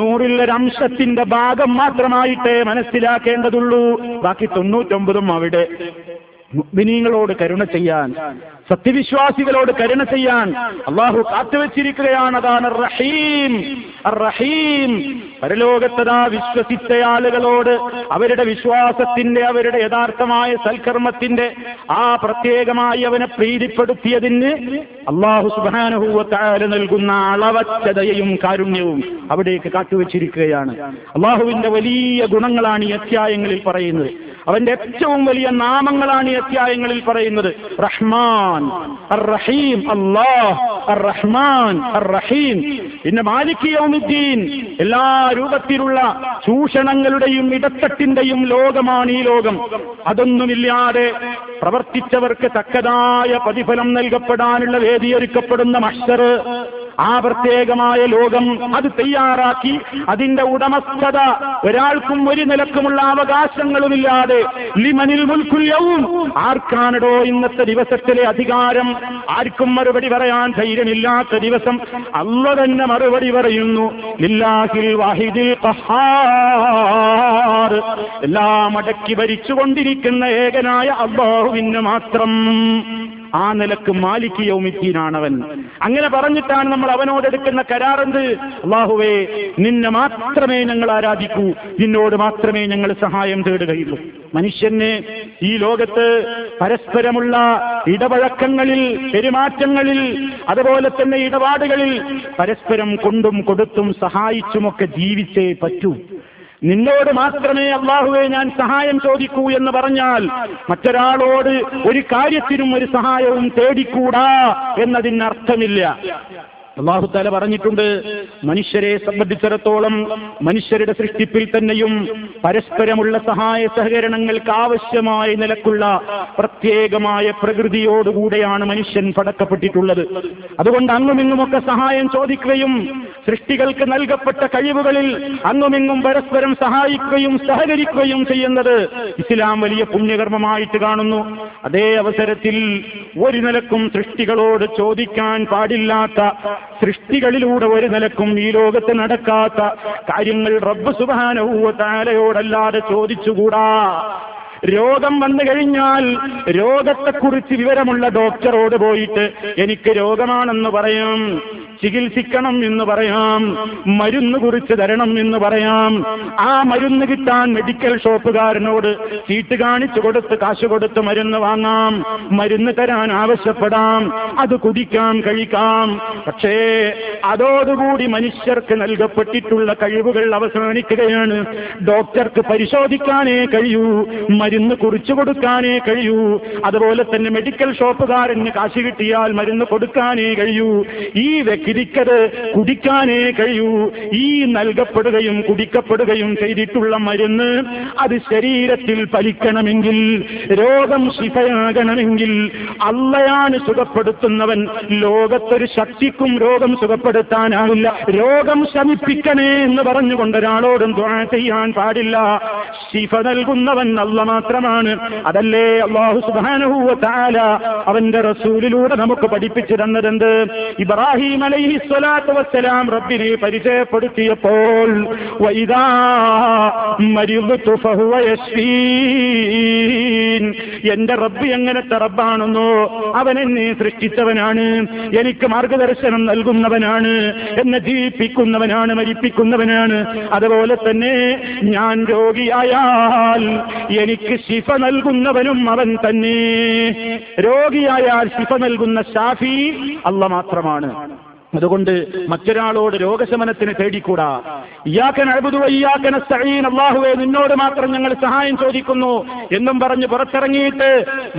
അംശത്തിന്റെ ഭാഗം മാത്രമായിട്ടേ മനസ്സിലാക്കേണ്ടതുള്ളൂ. ബാക്കി തൊണ്ണൂറ്റൊമ്പതും അവിടെ. മുഅ്മിനീങ്ങളോട് കരുണ ചെയ്യാൻ സത്യവിശ്വാസികളോട് കരുണ ചെയ്യാൻ അള്ളാഹു കാത്തുവച്ചിരിക്കുകയാണ്. അതാണ് റഹീം. റഹീം പരലോകത്തതാ വിശ്വസിച്ച ആളുകളോട് അവരുടെ വിശ്വാസത്തിന്റെ അവരുടെ യഥാർത്ഥമായ സൽക്കർമ്മത്തിന്റെ ആ പ്രത്യേകമായി അവനെ പ്രീതിപ്പെടുത്തിയതിന് അള്ളാഹു സുബാനഹൂവത്തായ നൽകുന്ന അളവച്ചതയും കാരുണ്യവും അവിടേക്ക് കാത്തുവച്ചിരിക്കുകയാണ്. അള്ളാഹുവിന്റെ വലിയ ഗുണങ്ങളാണ് ഈ അധ്യായങ്ങളിൽ പറയുന്നത്. അവന്റെ ഏറ്റവും വലിയ നാമങ്ങളാണ് ഈ അധ്യായങ്ങളിൽ പറയുന്നത്. റഹ്മാൻ അർ റഹീം അല്ലാഹ് അർ റഹ്മാൻ റഹീം പിന്നെ മാലിക്കിയോമിദ്ദീൻ എല്ലാ രൂപത്തിലുള്ള ചൂഷണങ്ങളുടെയും ഇടത്തട്ടിന്റെയും ലോകമാണ് ഈ ലോകം. അതൊന്നുമില്ലാതെ പ്രവർത്തിച്ചവർക്ക് തക്കതായ പ്രതിഫലം നൽകപ്പെടാനുള്ള വേദിയൊരുക്കപ്പെടുന്ന മഷർ ആ പ്രത്യേകമായ ലോകം അത് തയ്യാറാക്കി അതിന്റെ ഉടമസ്ഥത ഒരാൾക്കും ഒരു നിലക്കുമുള്ള അവകാശങ്ങളുമില്ലാതെ ലിമനിൽ മുൽക്കുല്യവും ആർക്കാണടോ ഇന്നത്തെ ദിവസത്തിലെ അധികാരം? ആർക്കും മറുപടി പറയാൻ ധൈര്യമില്ലാത്ത ദിവസം. അല്ല തന്നെ മറുപടി പറയുന്നു. ലില്ലാഹിൽ വാഹിദിൽ എല്ലാം അടക്കി ഭരിച്ചുകൊണ്ടിരിക്കുന്ന ഏകനായ അബ്ബാഹുവിന് മാത്രം. ആ നിലയ്ക്ക് മാലിക് യൗമിദ്ദീനാണവൻ. അങ്ങനെ പറഞ്ഞിട്ടാണ് നമ്മൾ അവനോട് എടുക്കുന്ന കരാറെന്ത്? അള്ളാഹുവേ നിന്നെ മാത്രമേ ഞങ്ങൾ ആരാധിക്കൂ. നിന്നോട് മാത്രമേ ഞങ്ങൾ സഹായം തേടുകയുള്ളൂ. മനുഷ്യന് ഈ ലോകത്ത് പരസ്പരമുള്ള ഇടപഴക്കങ്ങളിൽ പെരുമാറ്റങ്ങളിൽ അതുപോലെ തന്നെ ഇടപാടുകളിൽ പരസ്പരം കൊണ്ടും കൊടുത്തും സഹായിച്ചുമൊക്കെ ജീവിച്ചേ പറ്റൂ. നിന്നോട് മാത്രമേ അള്ളാഹുവെ ഞാൻ സഹായം ചോദിക്കൂ എന്ന് പറഞ്ഞാൽ മറ്റൊരാളോട് ഒരു കാര്യത്തിനും ഒരു സഹായവും തേടിക്കൂടാ എന്നതിനർത്ഥമില്ല. അള്ളാഹു തല പറഞ്ഞിട്ടുണ്ട് മനുഷ്യരെ സംബന്ധിച്ചിടത്തോളം മനുഷ്യരുടെ സൃഷ്ടിപ്പിൽ തന്നെയും പരസ്പരമുള്ള സഹായ സഹകരണങ്ങൾക്ക് ആവശ്യമായ നിലക്കുള്ള പ്രത്യേകമായ പ്രകൃതിയോടുകൂടെയാണ് മനുഷ്യൻ പടക്കപ്പെട്ടിട്ടുള്ളത്. അതുകൊണ്ട് അങ്ങുമിങ്ങുമൊക്കെ സഹായം ചോദിക്കുകയും സൃഷ്ടികൾക്ക് നൽകപ്പെട്ട കഴിവുകളിൽ അങ്ങുമിങ്ങും പരസ്പരം സഹായിക്കുകയും സഹകരിക്കുകയും ചെയ്യുന്നത് ഇസ്ലാം വലിയ പുണ്യകർമ്മമായിട്ട് കാണുന്നു. അതേ അവസരത്തിൽ ഒരു നിലക്കും സൃഷ്ടികളോട് ചോദിക്കാൻ പാടില്ലാത്ത സൃഷ്ടികളിലൂടെ ഒരു നിലക്കും ഈ ലോകത്ത് നടക്കാത്ത കാര്യങ്ങൾ റബ്ബ് സുബാനവൂവ താലയോടല്ലാതെ ചോദിച്ചുകൂടാ? രോഗം വന്നു കഴിഞ്ഞാൽ രോഗത്തെക്കുറിച്ച് വിവരമുള്ള ഡോക്ടറോട് പോയിട്ട് എനിക്ക് രോഗമാണെന്ന് പറയാം ചികിത്സിക്കണം എന്ന് പറയാം മരുന്ന് കുറിച്ച് തരണം എന്ന് പറയാം. ആ മരുന്ന് കിട്ടാൻ മെഡിക്കൽ ഷോപ്പുകാരനോട് ചീട്ട് കാണിച്ചു കൊടുത്ത് കാശ് കൊടുത്ത് മരുന്ന് വാങ്ങാം മരുന്ന് തരാൻ ആവശ്യപ്പെടാം അത് കുടിക്കാം കഴിക്കാം. പക്ഷേ അതോടുകൂടി മനുഷ്യർക്ക് നൽകപ്പെട്ടിട്ടുള്ള കഴിവുകൾ അവസാനിക്കുകയാണ്. ഡോക്ടർക്ക് പരിശോധിക്കാനേ കഴിയൂ മരുന്ന് കുറിച്ചു കൊടുക്കാനേ കഴിയൂ. അതുപോലെ തന്നെ മെഡിക്കൽ ഷോപ്പുകാരന് കാശ് കിട്ടിയാൽ മരുന്ന് കൊടുക്കാനേ കഴിയൂ. ഈ വ്യക്തിക്കത് കുടിക്കാനേ കഴിയൂ. ഈ നൽകപ്പെടുകയും കുടിക്കപ്പെടുകയും ചെയ്തിട്ടുള്ള മരുന്ന് അത് ശരീരത്തിൽ പലിക്കണമെങ്കിൽ രോഗം ശിഫയാകണമെങ്കിൽ അള്ളയാണ് സുഖപ്പെടുത്തുന്നവൻ. ലോകത്തൊരു ശക്തിക്കും രോഗം സുഖപ്പെടുത്താനാവില്ല. രോഗം ശമിപ്പിക്കണേ എന്ന് പറഞ്ഞുകൊണ്ട് ഒരാളോടും ചെയ്യാൻ പാടില്ല. ശിഫ നൽകുന്നവൻ അല്ല മാത്രമാണ്. അതല്ലേ അള്ളാഹു സുബാനഹുവ താല അവന്റെ റസൂലിലൂടെ നമുക്ക് പഠിപ്പിച്ചു തന്നതെന്ത്? ഇബ്രാഹിം അലൈഹി സ്വലാത്തു വസ്സലാം റബ്ബിനെ പരിചയപ്പെടുത്തിയപ്പോൾ എന്റെ റബ്ബ് എങ്ങനത്തെ റബ്ബാണെന്നോ അവൻ എന്നെ സൃഷ്ടിച്ചവനാണ്. എനിക്ക് മാർഗദർശനം നൽകുന്നവനാണ്. എന്നെ ജീവിപ്പിക്കുന്നവനാണ് മരിപ്പിക്കുന്നവനാണ്. അതുപോലെ തന്നെ ഞാൻ രോഗിയായാൽ എനിക്ക് ശിഫ നൽകുന്നവനും അവൻ തന്നെ. രോഗിയായാൽ ശിഫ നൽകുന്ന ഷാഫി അല്ല മാത്രമാണ്. അതുകൊണ്ട് മറ്റൊരാളോട് രോഗശമനത്തിന് തേടിക്കൂടാ. ഇയാക്കൻ അഴുതു ഇയാക്കൻ സഹീൻ അള്ളാഹുവെ നിന്നോട് മാത്രം ഞങ്ങൾ സഹായം ചോദിക്കുന്നു എന്നും പറഞ്ഞ് പുറത്തിറങ്ങിയിട്ട്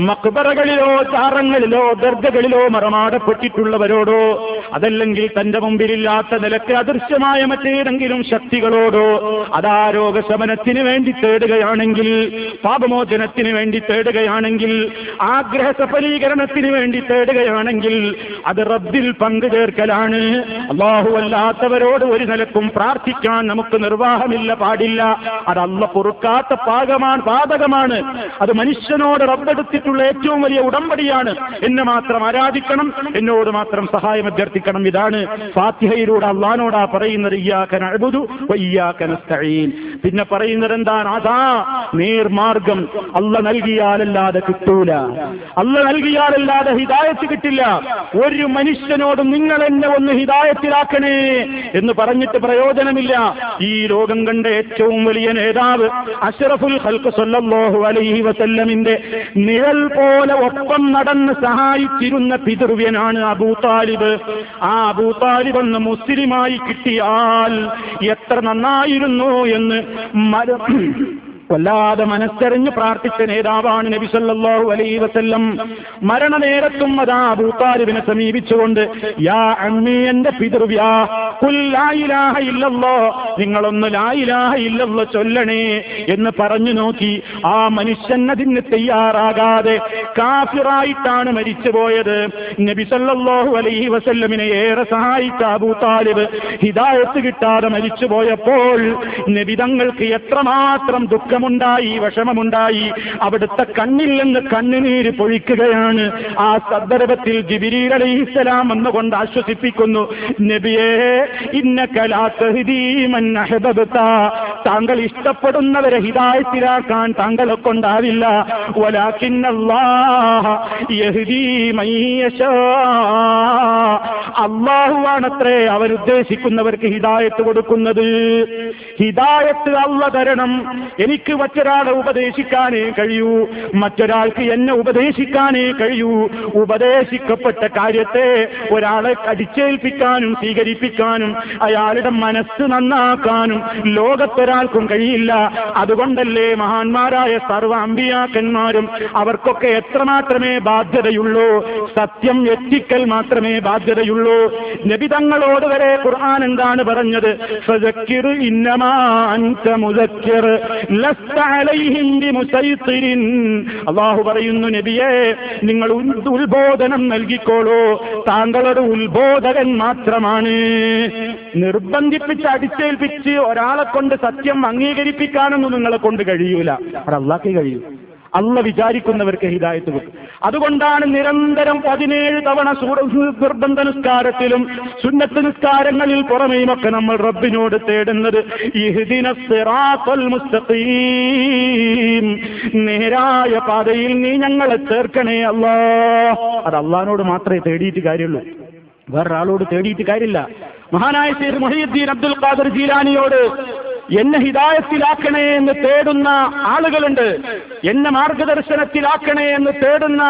മക്ബറകളിലോ ചാറങ്ങളിലോ ദർഗകളിലോ മറമാടപ്പെട്ടിട്ടുള്ളവരോടോ അതല്ലെങ്കിൽ തന്റെ മുമ്പിലില്ലാത്ത നിലയ്ക്ക് അദൃശ്യമായ മറ്റേതെങ്കിലും ശക്തികളോടോ അതാ രോഗശമനത്തിന് വേണ്ടി തേടുകയാണെങ്കിൽ പാപമോചനത്തിന് വേണ്ടി തേടുകയാണെങ്കിൽ ആഗ്രഹ സഫലീകരണത്തിന് വേണ്ടി തേടുകയാണെങ്കിൽ അത് റബ്ബിൽ പങ്കുചേർക്കലാണ് ആണ് അള്ളാഹു അല്ലാത്തവരോട് ഒരു നിലക്കും പ്രാർത്ഥിക്കാൻ നമുക്ക് നിർവാഹമില്ല പാടില്ല. അത് അല്ല പൊറുക്കാത്ത പാകമാണ് പാതകമാണ്. അത് മനുഷ്യനോട് റബ്ബെടുത്തിട്ടുള്ള ഏറ്റവും വലിയ ഉടമ്പടിയാണ്. എന്നെ മാത്രം ആരാധിക്കണം എന്നോട് മാത്രം സഹായം അഭ്യർത്ഥിക്കണം. ഇതാണ് ഫാത്തിഹയിലൂടെ അള്ളഹാനോടാ പറയുന്നത് ഇയ്യാക്കൻ അഴുതു വയ്യാക്കൻ പിന്നെ പറയുന്നത് എന്താണ് അതാ നേർമാർഗം. അല്ല നൽകിയാലല്ലാതെ കിട്ടൂല. അല്ല നൽകിയാലല്ലാതെ ഹിദായത്ത് കിട്ടില്ല. ഒരു മനുഷ്യനോട് നിങ്ങൾ എന്നെ ഒന്ന് ഹിതായത്തിലാക്കണേ എന്ന് പറഞ്ഞിട്ട് പ്രയോജനമില്ല. ഈ ലോകം കണ്ട ഏറ്റവും വലിയ നേതാവ് അഷറഫുൽ ഹൽക്ക് സല്ലല്ലാഹു അലൈഹി വസല്ലമിന്റെ നിഴൽ പോലെ ഒപ്പം നടന്ന് സഹായിച്ചിരുന്ന പിതൃവ്യനാണ് അബൂ താലിബ്. ആ അബൂ താലിബ് എന്ന് മുസ്ലിമായി കിട്ടിയാൽ എത്ര നന്നായിരുന്നു എന്ന് മര വല്ലാതെ മനസ്സറിഞ്ഞ് പ്രാർത്ഥിച്ച നേതാവാണ് നബി സല്ലല്ലാഹു അലൈഹി വസല്ലം. മരണനേരത്തും അതാ അബൂതാലിബിനെ സമീപിച്ചുകൊണ്ട് യാ അമ്മീ എന്റെ പിതൃവ്യാ കുൽ ലാ ഇലാഹ ഇല്ലല്ലോ നിങ്ങളൊന്ന് ലാ ഇലാഹ ഇല്ലല്ലോ ചൊല്ലണേ എന്ന് പറഞ്ഞു നോക്കി. ആ മനുഷ്യൻ അതിന് തയ്യാറാകാതെ കാഫിറായിട്ടാണ് മരിച്ചുപോയത്. നബി സല്ലല്ലാഹു അലൈഹി വസല്ലമിനെ ഏറെ സഹായിച്ച അബൂ താലിബ് ഹിദായത്ത് കിട്ടാതെ മരിച്ചുപോയപ്പോൾ നബി തങ്ങൾക്ക് എത്രമാത്രം ദുഃഖമുണ്ടായി വിഷമമുണ്ടായി. അവിടുത്തെ കണ്ണിൽ നിന്ന് കണ്ണുനീര് പൊഴിക്കുകയാണ്. ആ സന്ദർഭത്തിൽ ജിബിരീൽ അലൈഹിസ്സലാം വന്നുകൊണ്ട് ആശ്വസിപ്പിക്കുന്നു നബിയേ ഇന്ന താങ്കൾ ഇഷ്ടപ്പെടുന്നവരെ ഹിതായത്തിലാക്കാൻ താങ്കളെ കൊണ്ടാവില്ല. അള്ളാഹുവാണത്രേ അവരുദ്ദേശിക്കുന്നവർക്ക് ഹിതായത്ത് കൊടുക്കുന്നത്. ഹിതായത്ത് അള്ള തരണം. എനിക്ക് മറ്റൊരാളെ ഉപദേശിക്കാനേ കഴിയൂ. മറ്റൊരാൾക്ക് എന്നെ ഉപദേശിക്കാനേ കഴിയൂ. ഉപദേശിക്കപ്പെട്ട കാര്യത്തെ ഒരാളെ അടിച്ചേൽപ്പിക്കാനും സ്വീകരിപ്പിക്കാനും അയാളുടെ മനസ്സ് നന്നാക്കാനും ലോകത്തൊരാൾക്കും കഴിയില്ല. അതുകൊണ്ടല്ലേ മഹാന്മാരായ സർവ അമ്പിയാക്കന്മാരും അവർക്കൊക്കെ എത്രമാത്രമേ ബാധ്യതയുള്ളൂ? സത്യം എത്തിക്കൽ മാത്രമേ ബാധ്യതയുള്ളൂ. നബിതങ്ങളോട് വരെ ഖുർആൻ എന്താണ് പറഞ്ഞത്? ഇന്നമാ അല്ലാഹു പറയുന്നു നബിയെ നിങ്ങൾ ഉത്ബോധനം നൽകിക്കോളൂ. താങ്കളൊരു ഉത്ബോധകൻ മാത്രമാണ്. നിർബന്ധിപ്പിച്ച് അടിച്ചേൽപ്പിച്ച് ഒരാളെ കൊണ്ട് സത്യം അംഗീകരിപ്പിക്കാനൊന്നും നിങ്ങളെ കൊണ്ട് കഴിയൂല. അത് അള്ളാഹ്ക്ക് കഴിയൂ. അല്ല വിചാരിക്കുന്നവർക്ക് ഹിതായത്ത് വെക്കും അതുകൊണ്ടാണ് നിരന്തരം പതിനേഴ് തവണ നിർബന്ധ നിസ്കാരത്തിലും സുന്നത്ത് നിസ്കാരങ്ങളിൽ പുറമെയുമൊക്കെ നമ്മൾ റബ്ബിനോട് തേടുന്നത് നേരായ പാതയിൽ നീ ഞങ്ങളെ ചേർക്കണേ അല്ലോ അത് അള്ളഹാനോട് മാത്രമേ തേടിയിട്ട് കാര്യമുള്ളൂ. വേറൊരാളോട് തേടിയിട്ട് കാര്യമില്ല. മഹാനായ സീർ മൊഹീദ്ദീൻ അബ്ദുൽ ഖാദർ ജീലാനിയോട് എന്നെ ഹിതായത്തിലാക്കണേ എന്ന് തേടുന്ന ആളുകളുണ്ട്. എന്നെ മാർഗദർശനത്തിലാക്കണേ എന്ന് തേടുന്ന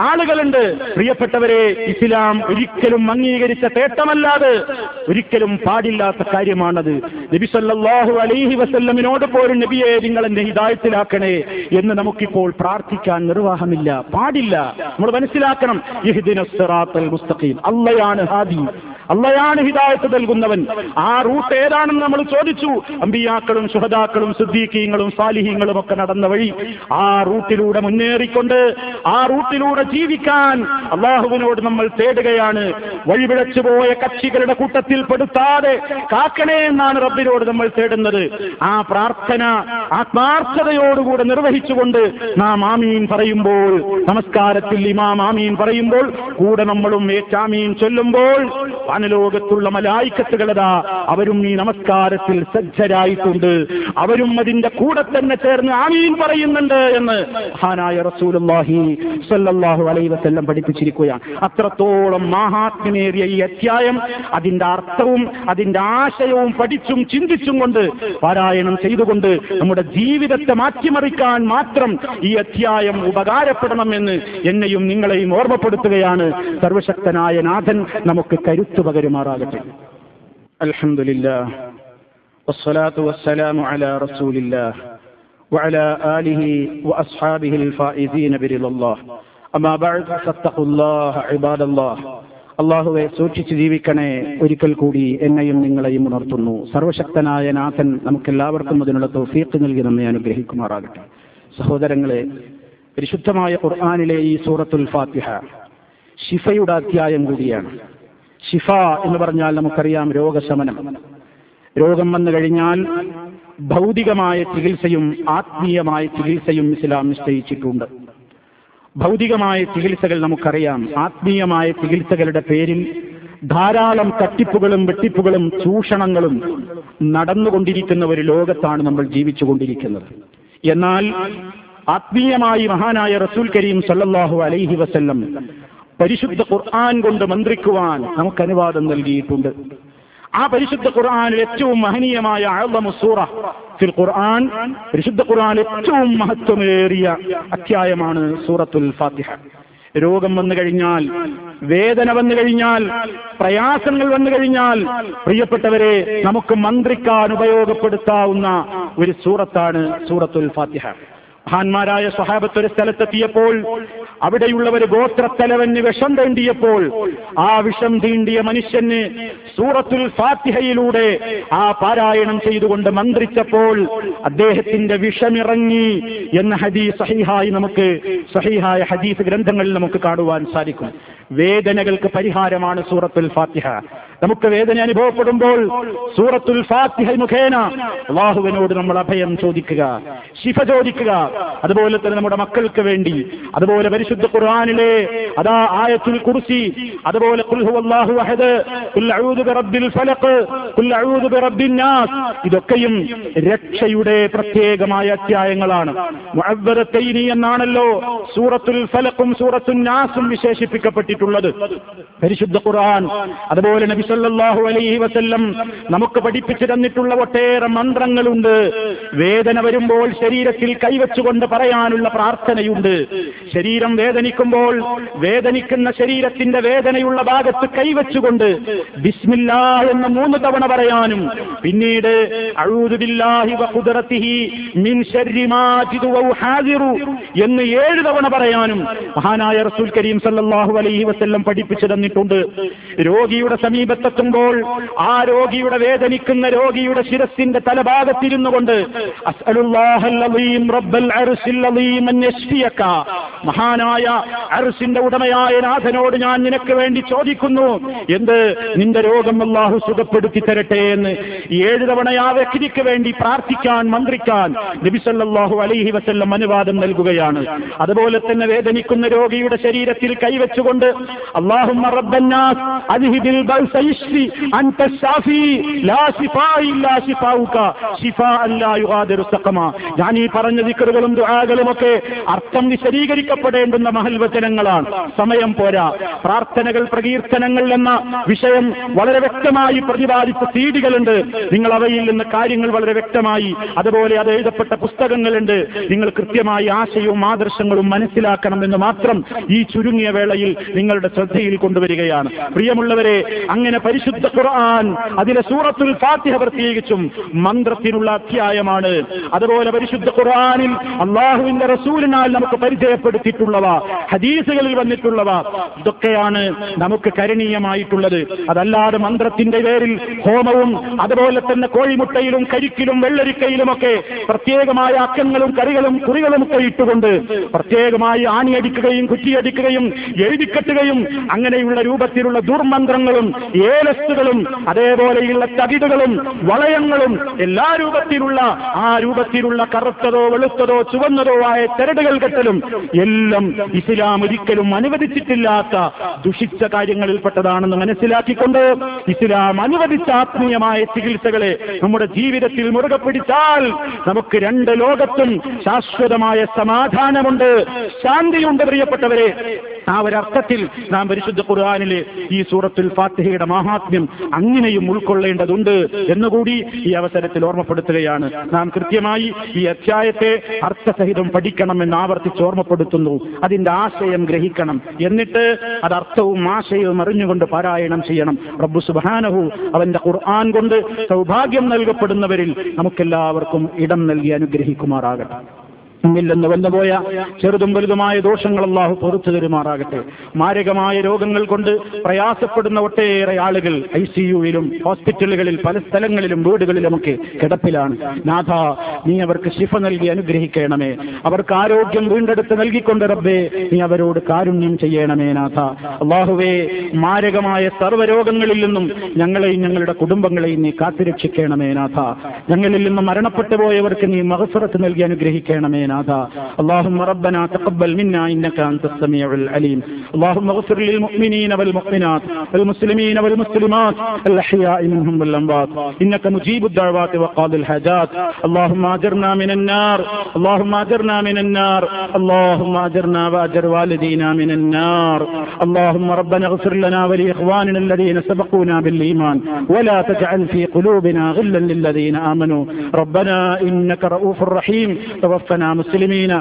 ആളുകളുണ്ട്. പ്രിയപ്പെട്ടവരെ ഇസ്ലാം ഒരിക്കലും അംഗീകരിച്ച തേട്ടമല്ലാതെ ഒരിക്കലും പാടില്ലാത്ത കാര്യമാണത്. നബി സല്ലല്ലാഹു അലൈഹി വസല്ലമിനോട് പോലും നബിയെ നിങ്ങൾ എന്നെ ഹിതായത്തിലാക്കണേ എന്ന് നമുക്കിപ്പോൾ പ്രാർത്ഥിക്കാൻ നിർവാഹമില്ല പാടില്ല. നമ്മൾ മനസ്സിലാക്കണം മുസ്തഖീം. അള്ളയാണ് ഹാദി. അള്ളയാണ് ഹിതായത്ത് നൽകുന്നവൻ. ആ റൂട്ട് ഏതാണെന്ന് നമ്മൾ ചോദിച്ചു. അമ്പിയാക്കളും സുഹദാക്കളും സിദ്ദീഖീങ്ങളും സാലിഹീങ്ങളും ഒക്കെ നടന്ന വഴി ആ റൂട്ടിലൂടെ മുന്നേറിക്കൊണ്ട് ആ റൂട്ടിലൂടെ ജീവിക്കാൻ അള്ളാഹുവിനോട് നമ്മൾ തേടുകയാണ്. വഴിപിഴച്ചു പോയ കക്ഷികളുടെ കൂട്ടത്തിൽ പെടുത്താതെ കാക്കണേ എന്നാണ് റബ്ബിനോട് നമ്മൾ തേടുന്നത്. ആ പ്രാർത്ഥന ആത്മാർത്ഥതയോടുകൂടെ നിർവഹിച്ചുകൊണ്ട് നാം ആമീൻ പറയുമ്പോൾ നമസ്കാരത്തിൽ ഇമാം ആമീൻ പറയുമ്പോൾ കൂടെ നമ്മളും ഏറ്റാമീൻ ചൊല്ലുമ്പോൾ വാനലോകത്തുള്ള മലായിക്കത്തുകളതാ അവരും ഈ നമസ്കാരത്തിൽ സജ്ജരായിട്ടുണ്ട് അവരും അതിന്റെ കൂടെ തന്നെ ചേർന്ന് ആമീൻ പറയുന്നുണ്ട് എന്ന് മഹാനായ റസൂലുള്ളാഹി സ്വല്ലല്ലാഹു അലൈഹി വസല്ലം പഠിപ്പിച്ചിരിക്കുകയാണ്. അത്രത്തോളം മാഹാത്മ്യമേറിയ ഈ അധ്യായം അതിന്റെ അർത്ഥവും അതിന്റെ ആശയവും പഠിച്ചും ചിന്തിച്ചും കൊണ്ട് പാരായണം ചെയ്തുകൊണ്ട് നമ്മുടെ ജീവിതത്തെ മാറ്റിമറിക്കാൻ മാത്രം ഈ അധ്യായം ഉപകാരപ്പെടണമെന്ന് എന്നെയും നിങ്ങളെയും ഓർമ്മപ്പെടുത്തുകയാണ്. സർവശക്തനായ നാഥൻ നമുക്ക് കരുത്തു പകരുമാറാകട്ടെ. അൽഹംദുലില്ലാ والصلاة والسلام على رسول الله وعلى آله وأصحابه الفائزين برضا الله أما بعد فاتقوا الله عباد الله അള്ളാഹുവെ സൂക്ഷിച്ച് ജീവിക്കണേ ഒരിക്കൽ കൂടി എന്നെയും നിങ്ങളെയും ഉണർത്തുന്നു സർവശക്തനായ നാഥൻ നമുക്കെല്ലാവർക്കും അതിനുള്ള തൗഫീഖ് നൽകി നമ്മെ അനുഗ്രഹിക്കുമാറാകട്ടെ സഹോദരങ്ങളെ പരിശുദ്ധമായ ഖുർആാനിലെ ഈ സൂറത്തുൽ ഫാത്തിഹ ഷിഫയുടെ അധ്യായം കൂടിയാണ് ഷിഫ എന്ന് പറഞ്ഞാൽ നമുക്കറിയാം രോഗശമനം രോഗം വന്നു കഴിഞ്ഞാൽ ഭൗതികമായ ചികിത്സയും ആത്മീയമായ ചികിത്സയും ഇസ്ലാം നിശ്ചയിച്ചിട്ടുണ്ട്. ഭൗതികമായ ചികിത്സകൾ നമുക്കറിയാം. ആത്മീയമായ ചികിത്സകളുടെ പേരിൽ ധാരാളം തട്ടിപ്പുകളും വെട്ടിപ്പുകളും ചൂഷണങ്ങളും നടന്നുകൊണ്ടിരിക്കുന്ന ഒരു ലോകത്താണ് നമ്മൾ ജീവിച്ചുകൊണ്ടിരിക്കുന്നത്. എന്നാൽ ആത്മീയമായി മഹാനായ റസൂൽ കരീം സല്ലാഹു അലൈഹി വസല്ലം പരിശുദ്ധ ഖുർആൻ കൊണ്ട് മന്ത്രിക്കുവാൻ നമുക്ക് അനുവാദം നൽകിയിട്ടുണ്ട്. ആ പരിശുദ്ധ ഖുർആാനിൽ ഏറ്റവും മഹനീയമായ അള്ളമുസൂറ ഫിൽ ഖുർആൻ പരിശുദ്ധ ഖുർആൻ ഏറ്റവും മഹത്വമേറിയ അധ്യായമാണ് സൂറത്തുൽ ഫാത്തിഹ. രോഗം വന്നു കഴിഞ്ഞാൽ വേദന വന്നു കഴിഞ്ഞാൽ പ്രയാസങ്ങൾ വന്നു കഴിഞ്ഞാൽ പ്രിയപ്പെട്ടവരെ നമുക്ക് മന്ത്രിക്കാൻ ഉപയോഗപ്പെടുത്താവുന്ന ഒരു സൂറത്താണ് സൂറത്തുൽ ഫാത്തിഹ. മഹാന്മാരായ സ്വഹാബത്ത് ഒരു സ്ഥലത്തെത്തിയപ്പോൾ അവിടെയുള്ളവർ ഗോത്രത്തലവന് വിഷം തീണ്ടിയപ്പോൾ ആ വിഷം തീണ്ടിയ മനുഷ്യന് സൂറത്തുൽ ഫാത്തിഹയിലൂടെ ആ പാരായണം ചെയ്തുകൊണ്ട് മന്ത്രിച്ചപ്പോൾ അദ്ദേഹത്തിന്റെ വിഷമിറങ്ങി എന്ന ഹദീസ് സഹിഹായി നമുക്ക് സഹിഹായ ഹദീസ് ഗ്രന്ഥങ്ങളിൽ നമുക്ക് കാണുവാൻ സാധിക്കും. വേദനകൾക്ക് പരിഹാരമാണ് സൂറത്തുൽ ഫാത്തിഹ. നമുക്ക് വേദന അനുഭവപ്പെടുമ്പോൾ സൂറത്തുൽ ഫാത്തിഹ മുഖേന അള്ളാഹുവിനോട് നമ്മൾ അഭയം ചോദിക്കുക ശിഫ ചോദിക്കുക. അതുപോലെ തന്നെ നമ്മുടെ മക്കൾക്ക് വേണ്ടി അതുപോലെ പരിശുദ്ധ ഖുർആാനിലെ അതാ ആയത്തുൽ കുർസി അതുപോലെ അഹദ് നാസ്. ഇതൊക്കെയും രക്ഷയുടെ പ്രത്യേകമായ അധ്യായങ്ങളാണ്. എന്നാണല്ലോ സൂറത്തുൽ ഫലഖും സൂറത്തുൻ നാസും വിശേഷിപ്പിക്കപ്പെട്ടിട്ടുള്ളത്. പരിശുദ്ധ ഖുർആൻ അതുപോലെ നബി സല്ലല്ലാഹു അലൈഹി വസല്ലം നമുക്ക് പഠിപ്പിച്ചു തന്നിട്ടുള്ള ഒട്ടേറെ മന്ത്രങ്ങളുണ്ട്. വേദന വരുമ്പോൾ ശരീരത്തിൽ കൈവച്ചുകൊണ്ട് പറയാനുള്ള പ്രാർത്ഥനയുണ്ട്. ശരീരം വേദനിക്കുമ്പോൾ വേദനിക്കുന്ന ശരീരത്തിന്റെ വേദനയുള്ള ഭാഗത്ത് കൈവച്ചുകൊണ്ട് ബിസ്മില്ല എന്ന് മൂന്ന് തവണ പറയാനും. പിന്നീട് എന്ന് ഏഴ് തവണ പറയാനും മഹാനായ റസൂൽ കരീം സല്ലാഹു അലൈഹി വസ്ല്ലം പഠിപ്പിച്ചു തന്നിട്ടുണ്ട്. രോഗിയുടെ സമീപ സമീപത്തെത്തുമ്പോൾ ആ രോഗിയുടെ വേദനിക്കുന്ന രോഗിയുടെ ശിരസിന്റെ തലഭാഗത്തിരുന്നു കൊണ്ട് മഹാനായ അറുസിന്റെ ഉടമയായ നാഥനോട് ഞാൻ നിനക്ക് വേണ്ടി ചോദിക്കുന്നു എന്ത്? നിന്റെ രോഗം അള്ളാഹു സുഖപ്പെടുത്തി തരട്ടെ എന്ന്. ഏഴ് തവണ ആ വ്യക്തിക്ക് വേണ്ടി പ്രാർത്ഥിക്കാൻ മന്ത്രിക്കാൻ നബിസല്ലാഹു അലൈഹി വസല്ലം അനുവാദം നൽകുകയാണ്. അതുപോലെ തന്നെ വേദനിക്കുന്ന രോഗിയുടെ ശരീരത്തിൽ കൈവച്ചുകൊണ്ട് അള്ളാഹുമ്മ ഞാൻ ഈ പറഞ്ഞ ദിക്റുകളും ദുആകളും ഒക്കെ അർത്ഥം വിശദീകരിക്കപ്പെടേണ്ടുന്ന മഹൽ വചനങ്ങളാണ്. സമയം പോരാ. പ്രാർത്ഥനകൾ പ്രകീർത്തനങ്ങൾ എന്ന വിഷയം വളരെ വ്യക്തമായി പ്രതിപാദിച്ച സീഡികളുണ്ട്. നിങ്ങൾ അവയിൽ നിന്ന് കാര്യങ്ങൾ വളരെ വ്യക്തമായി അതുപോലെ അത് എഴുതപ്പെട്ട പുസ്തകങ്ങളുണ്ട്. നിങ്ങൾ കൃത്യമായി ആശയവും ആദർശങ്ങളും മനസ്സിലാക്കണം എന്ന് മാത്രം ഈ ചുരുങ്ങിയ വേളയിൽ നിങ്ങളുടെ ശ്രദ്ധയിൽ കൊണ്ടുവരികയാണ്. പ്രിയമുള്ളവരെ അങ്ങനെ പരിശുദ്ധ ഖുർആൻ അതിലെ സൂറത്തുൽ ഫാത്തിഹ പ്രത്യേകിച്ചും മന്ത്രത്തിനുള്ള അധ്യായമാണ്. അതുപോലെ പരിശുദ്ധ ഖുർആനിൽ അള്ളാഹുവിന്റെ റസൂലിനാൽ നമുക്ക് പരിചയപ്പെടുത്തിയിട്ടുള്ളവ ഹദീസുകളിൽ വന്നിട്ടുള്ളവ ഇതൊക്കെയാണ് നമുക്ക് കരണീയമായിട്ടുള്ളത്. അതല്ലാതെ മന്ത്രത്തിന്റെ പേരിൽ ഹോമവും അതുപോലെ തന്നെ കോഴിമുട്ടയിലും കരിക്കിലും വെള്ളരിക്കയിലുമൊക്കെ പ്രത്യേകമായ അക്കങ്ങളും കറികളും കുറികളും ഒക്കെ ഇട്ടുകൊണ്ട് പ്രത്യേകമായി ആണിയടിക്കുകയും കുറ്റിയടിക്കുകയും എഴുതിക്കെട്ടുകയും അങ്ങനെയുള്ള രൂപത്തിലുള്ള ദുർമന്ത്രങ്ങളും ഏലസ്തുകളും അതേപോലെയുള്ള തകിടുകളും വളയങ്ങളും എല്ലാ രൂപത്തിലുള്ള ആ രൂപത്തിലുള്ള കറുത്തതോ വെളുത്തതോ ചുവന്നതോ ആയ ചരടുകൾ കെട്ടലും എല്ലാം ഇസ്ലാം ഒരിക്കലും അനുവദിച്ചിട്ടില്ലാത്ത ദുഷിച്ച കാര്യങ്ങളിൽപ്പെട്ടതാണെന്ന് മനസ്സിലാക്കിക്കൊണ്ട് ഇസ്ലാം അനുവദിച്ച ആത്മീയമായ ചികിത്സകളെ നമ്മുടെ ജീവിതത്തിൽ മുറുകെ പിടിച്ചാൽ നമുക്ക് രണ്ട് ലോകത്തും ശാശ്വതമായ സമാധാനമുണ്ട് ശാന്തിയുണ്ട് പ്രിയപ്പെട്ടവരെ. ആ ഒരർത്ഥത്തിൽ നാം പരിശുദ്ധ ഖുർആാനിലെ ഈ സൂറത്തുൽ ഫാത്തിഹയുടെ മഹാത്മ്യം അങ്ങനെയും ഉൾക്കൊള്ളേണ്ടതുണ്ട് എന്നുകൂടി ഈ അവസരത്തിൽ ഓർമ്മപ്പെടുത്തുകയാണ്. നാം കൃത്യമായി ഈ അധ്യായത്തെ അർത്ഥസഹിതം പഠിക്കണമെന്ന് ആവർത്തിച്ച് ഓർമ്മപ്പെടുത്തുന്നു. അതിന്റെ ആശയം ഗ്രഹിക്കണം. എന്നിട്ട് അത് അർത്ഥവും ആശയവും അറിഞ്ഞുകൊണ്ട് പാരായണം ചെയ്യണം. റബ്ബു സുബാനഹു അവന്റെ ഖുർആൻ കൊണ്ട് സൗഭാഗ്യം നൽകപ്പെടുന്നവരിൽ നമുക്കെല്ലാവർക്കും ഇടം നൽകി അനുഗ്രഹിക്കുമാറാകട്ടെ. നമ്മിൽ നിന്ന് ചെറുതും വലുതുമായ ദോഷങ്ങൾ അള്ളാഹു പുറത്തു തരുമാറാകട്ടെ. മാരകമായ രോഗങ്ങൾ കൊണ്ട് പ്രയാസപ്പെടുന്ന ഒട്ടേറെ ആളുകൾ ഐ സി യുയിലും ഹോസ്പിറ്റലുകളിൽ പല സ്ഥലങ്ങളിലും വീടുകളിലുമൊക്കെ കിടപ്പിലാണ്. നാഥ നീ അവർക്ക് ശിഫ നൽകി അനുഗ്രഹിക്കണമേ. അവർക്ക് ആരോഗ്യം വീണ്ടെടുത്ത് നൽകിക്കൊണ്ട് റബ്ബേ നീ അവരോട് കാരുണ്യം ചെയ്യണമേ നാഥ. അള്ളാഹുവേ മാരകമായ സർവരോഗങ്ങളിൽ നിന്നും ഞങ്ങളെയും ഞങ്ങളുടെ കുടുംബങ്ങളെയും നീ കാത്തുരക്ഷിക്കണമേ നാഥ. ഞങ്ങളിൽ നിന്ന് മരണപ്പെട്ടു പോയവർക്ക് നീ മഹസുറത്ത് നൽകി അനുഗ്രഹിക്കണമേ اللهم ربنا تقبل منا إنك أنت السميع العليم. اللهم اغفر للمؤمنين والمؤمنات والمسلمين والمسلمات الأحياء منهم والأموات. إنك مجيب الدعوات وقاضي الحاجات. اللهم أجرنا من النار اللهم أجرنا من النار اللهم أجرنا وأجر والدينا من النار. اللهم ربنا اغفر لنا ولإخواننا الذين سبقونا بالإيمان. ولا تجعل في قلوبنا غلا للذين آمنوا. ربنا إنك رؤوف رحيم. توفنا مسلمين മുസ്ലിമീന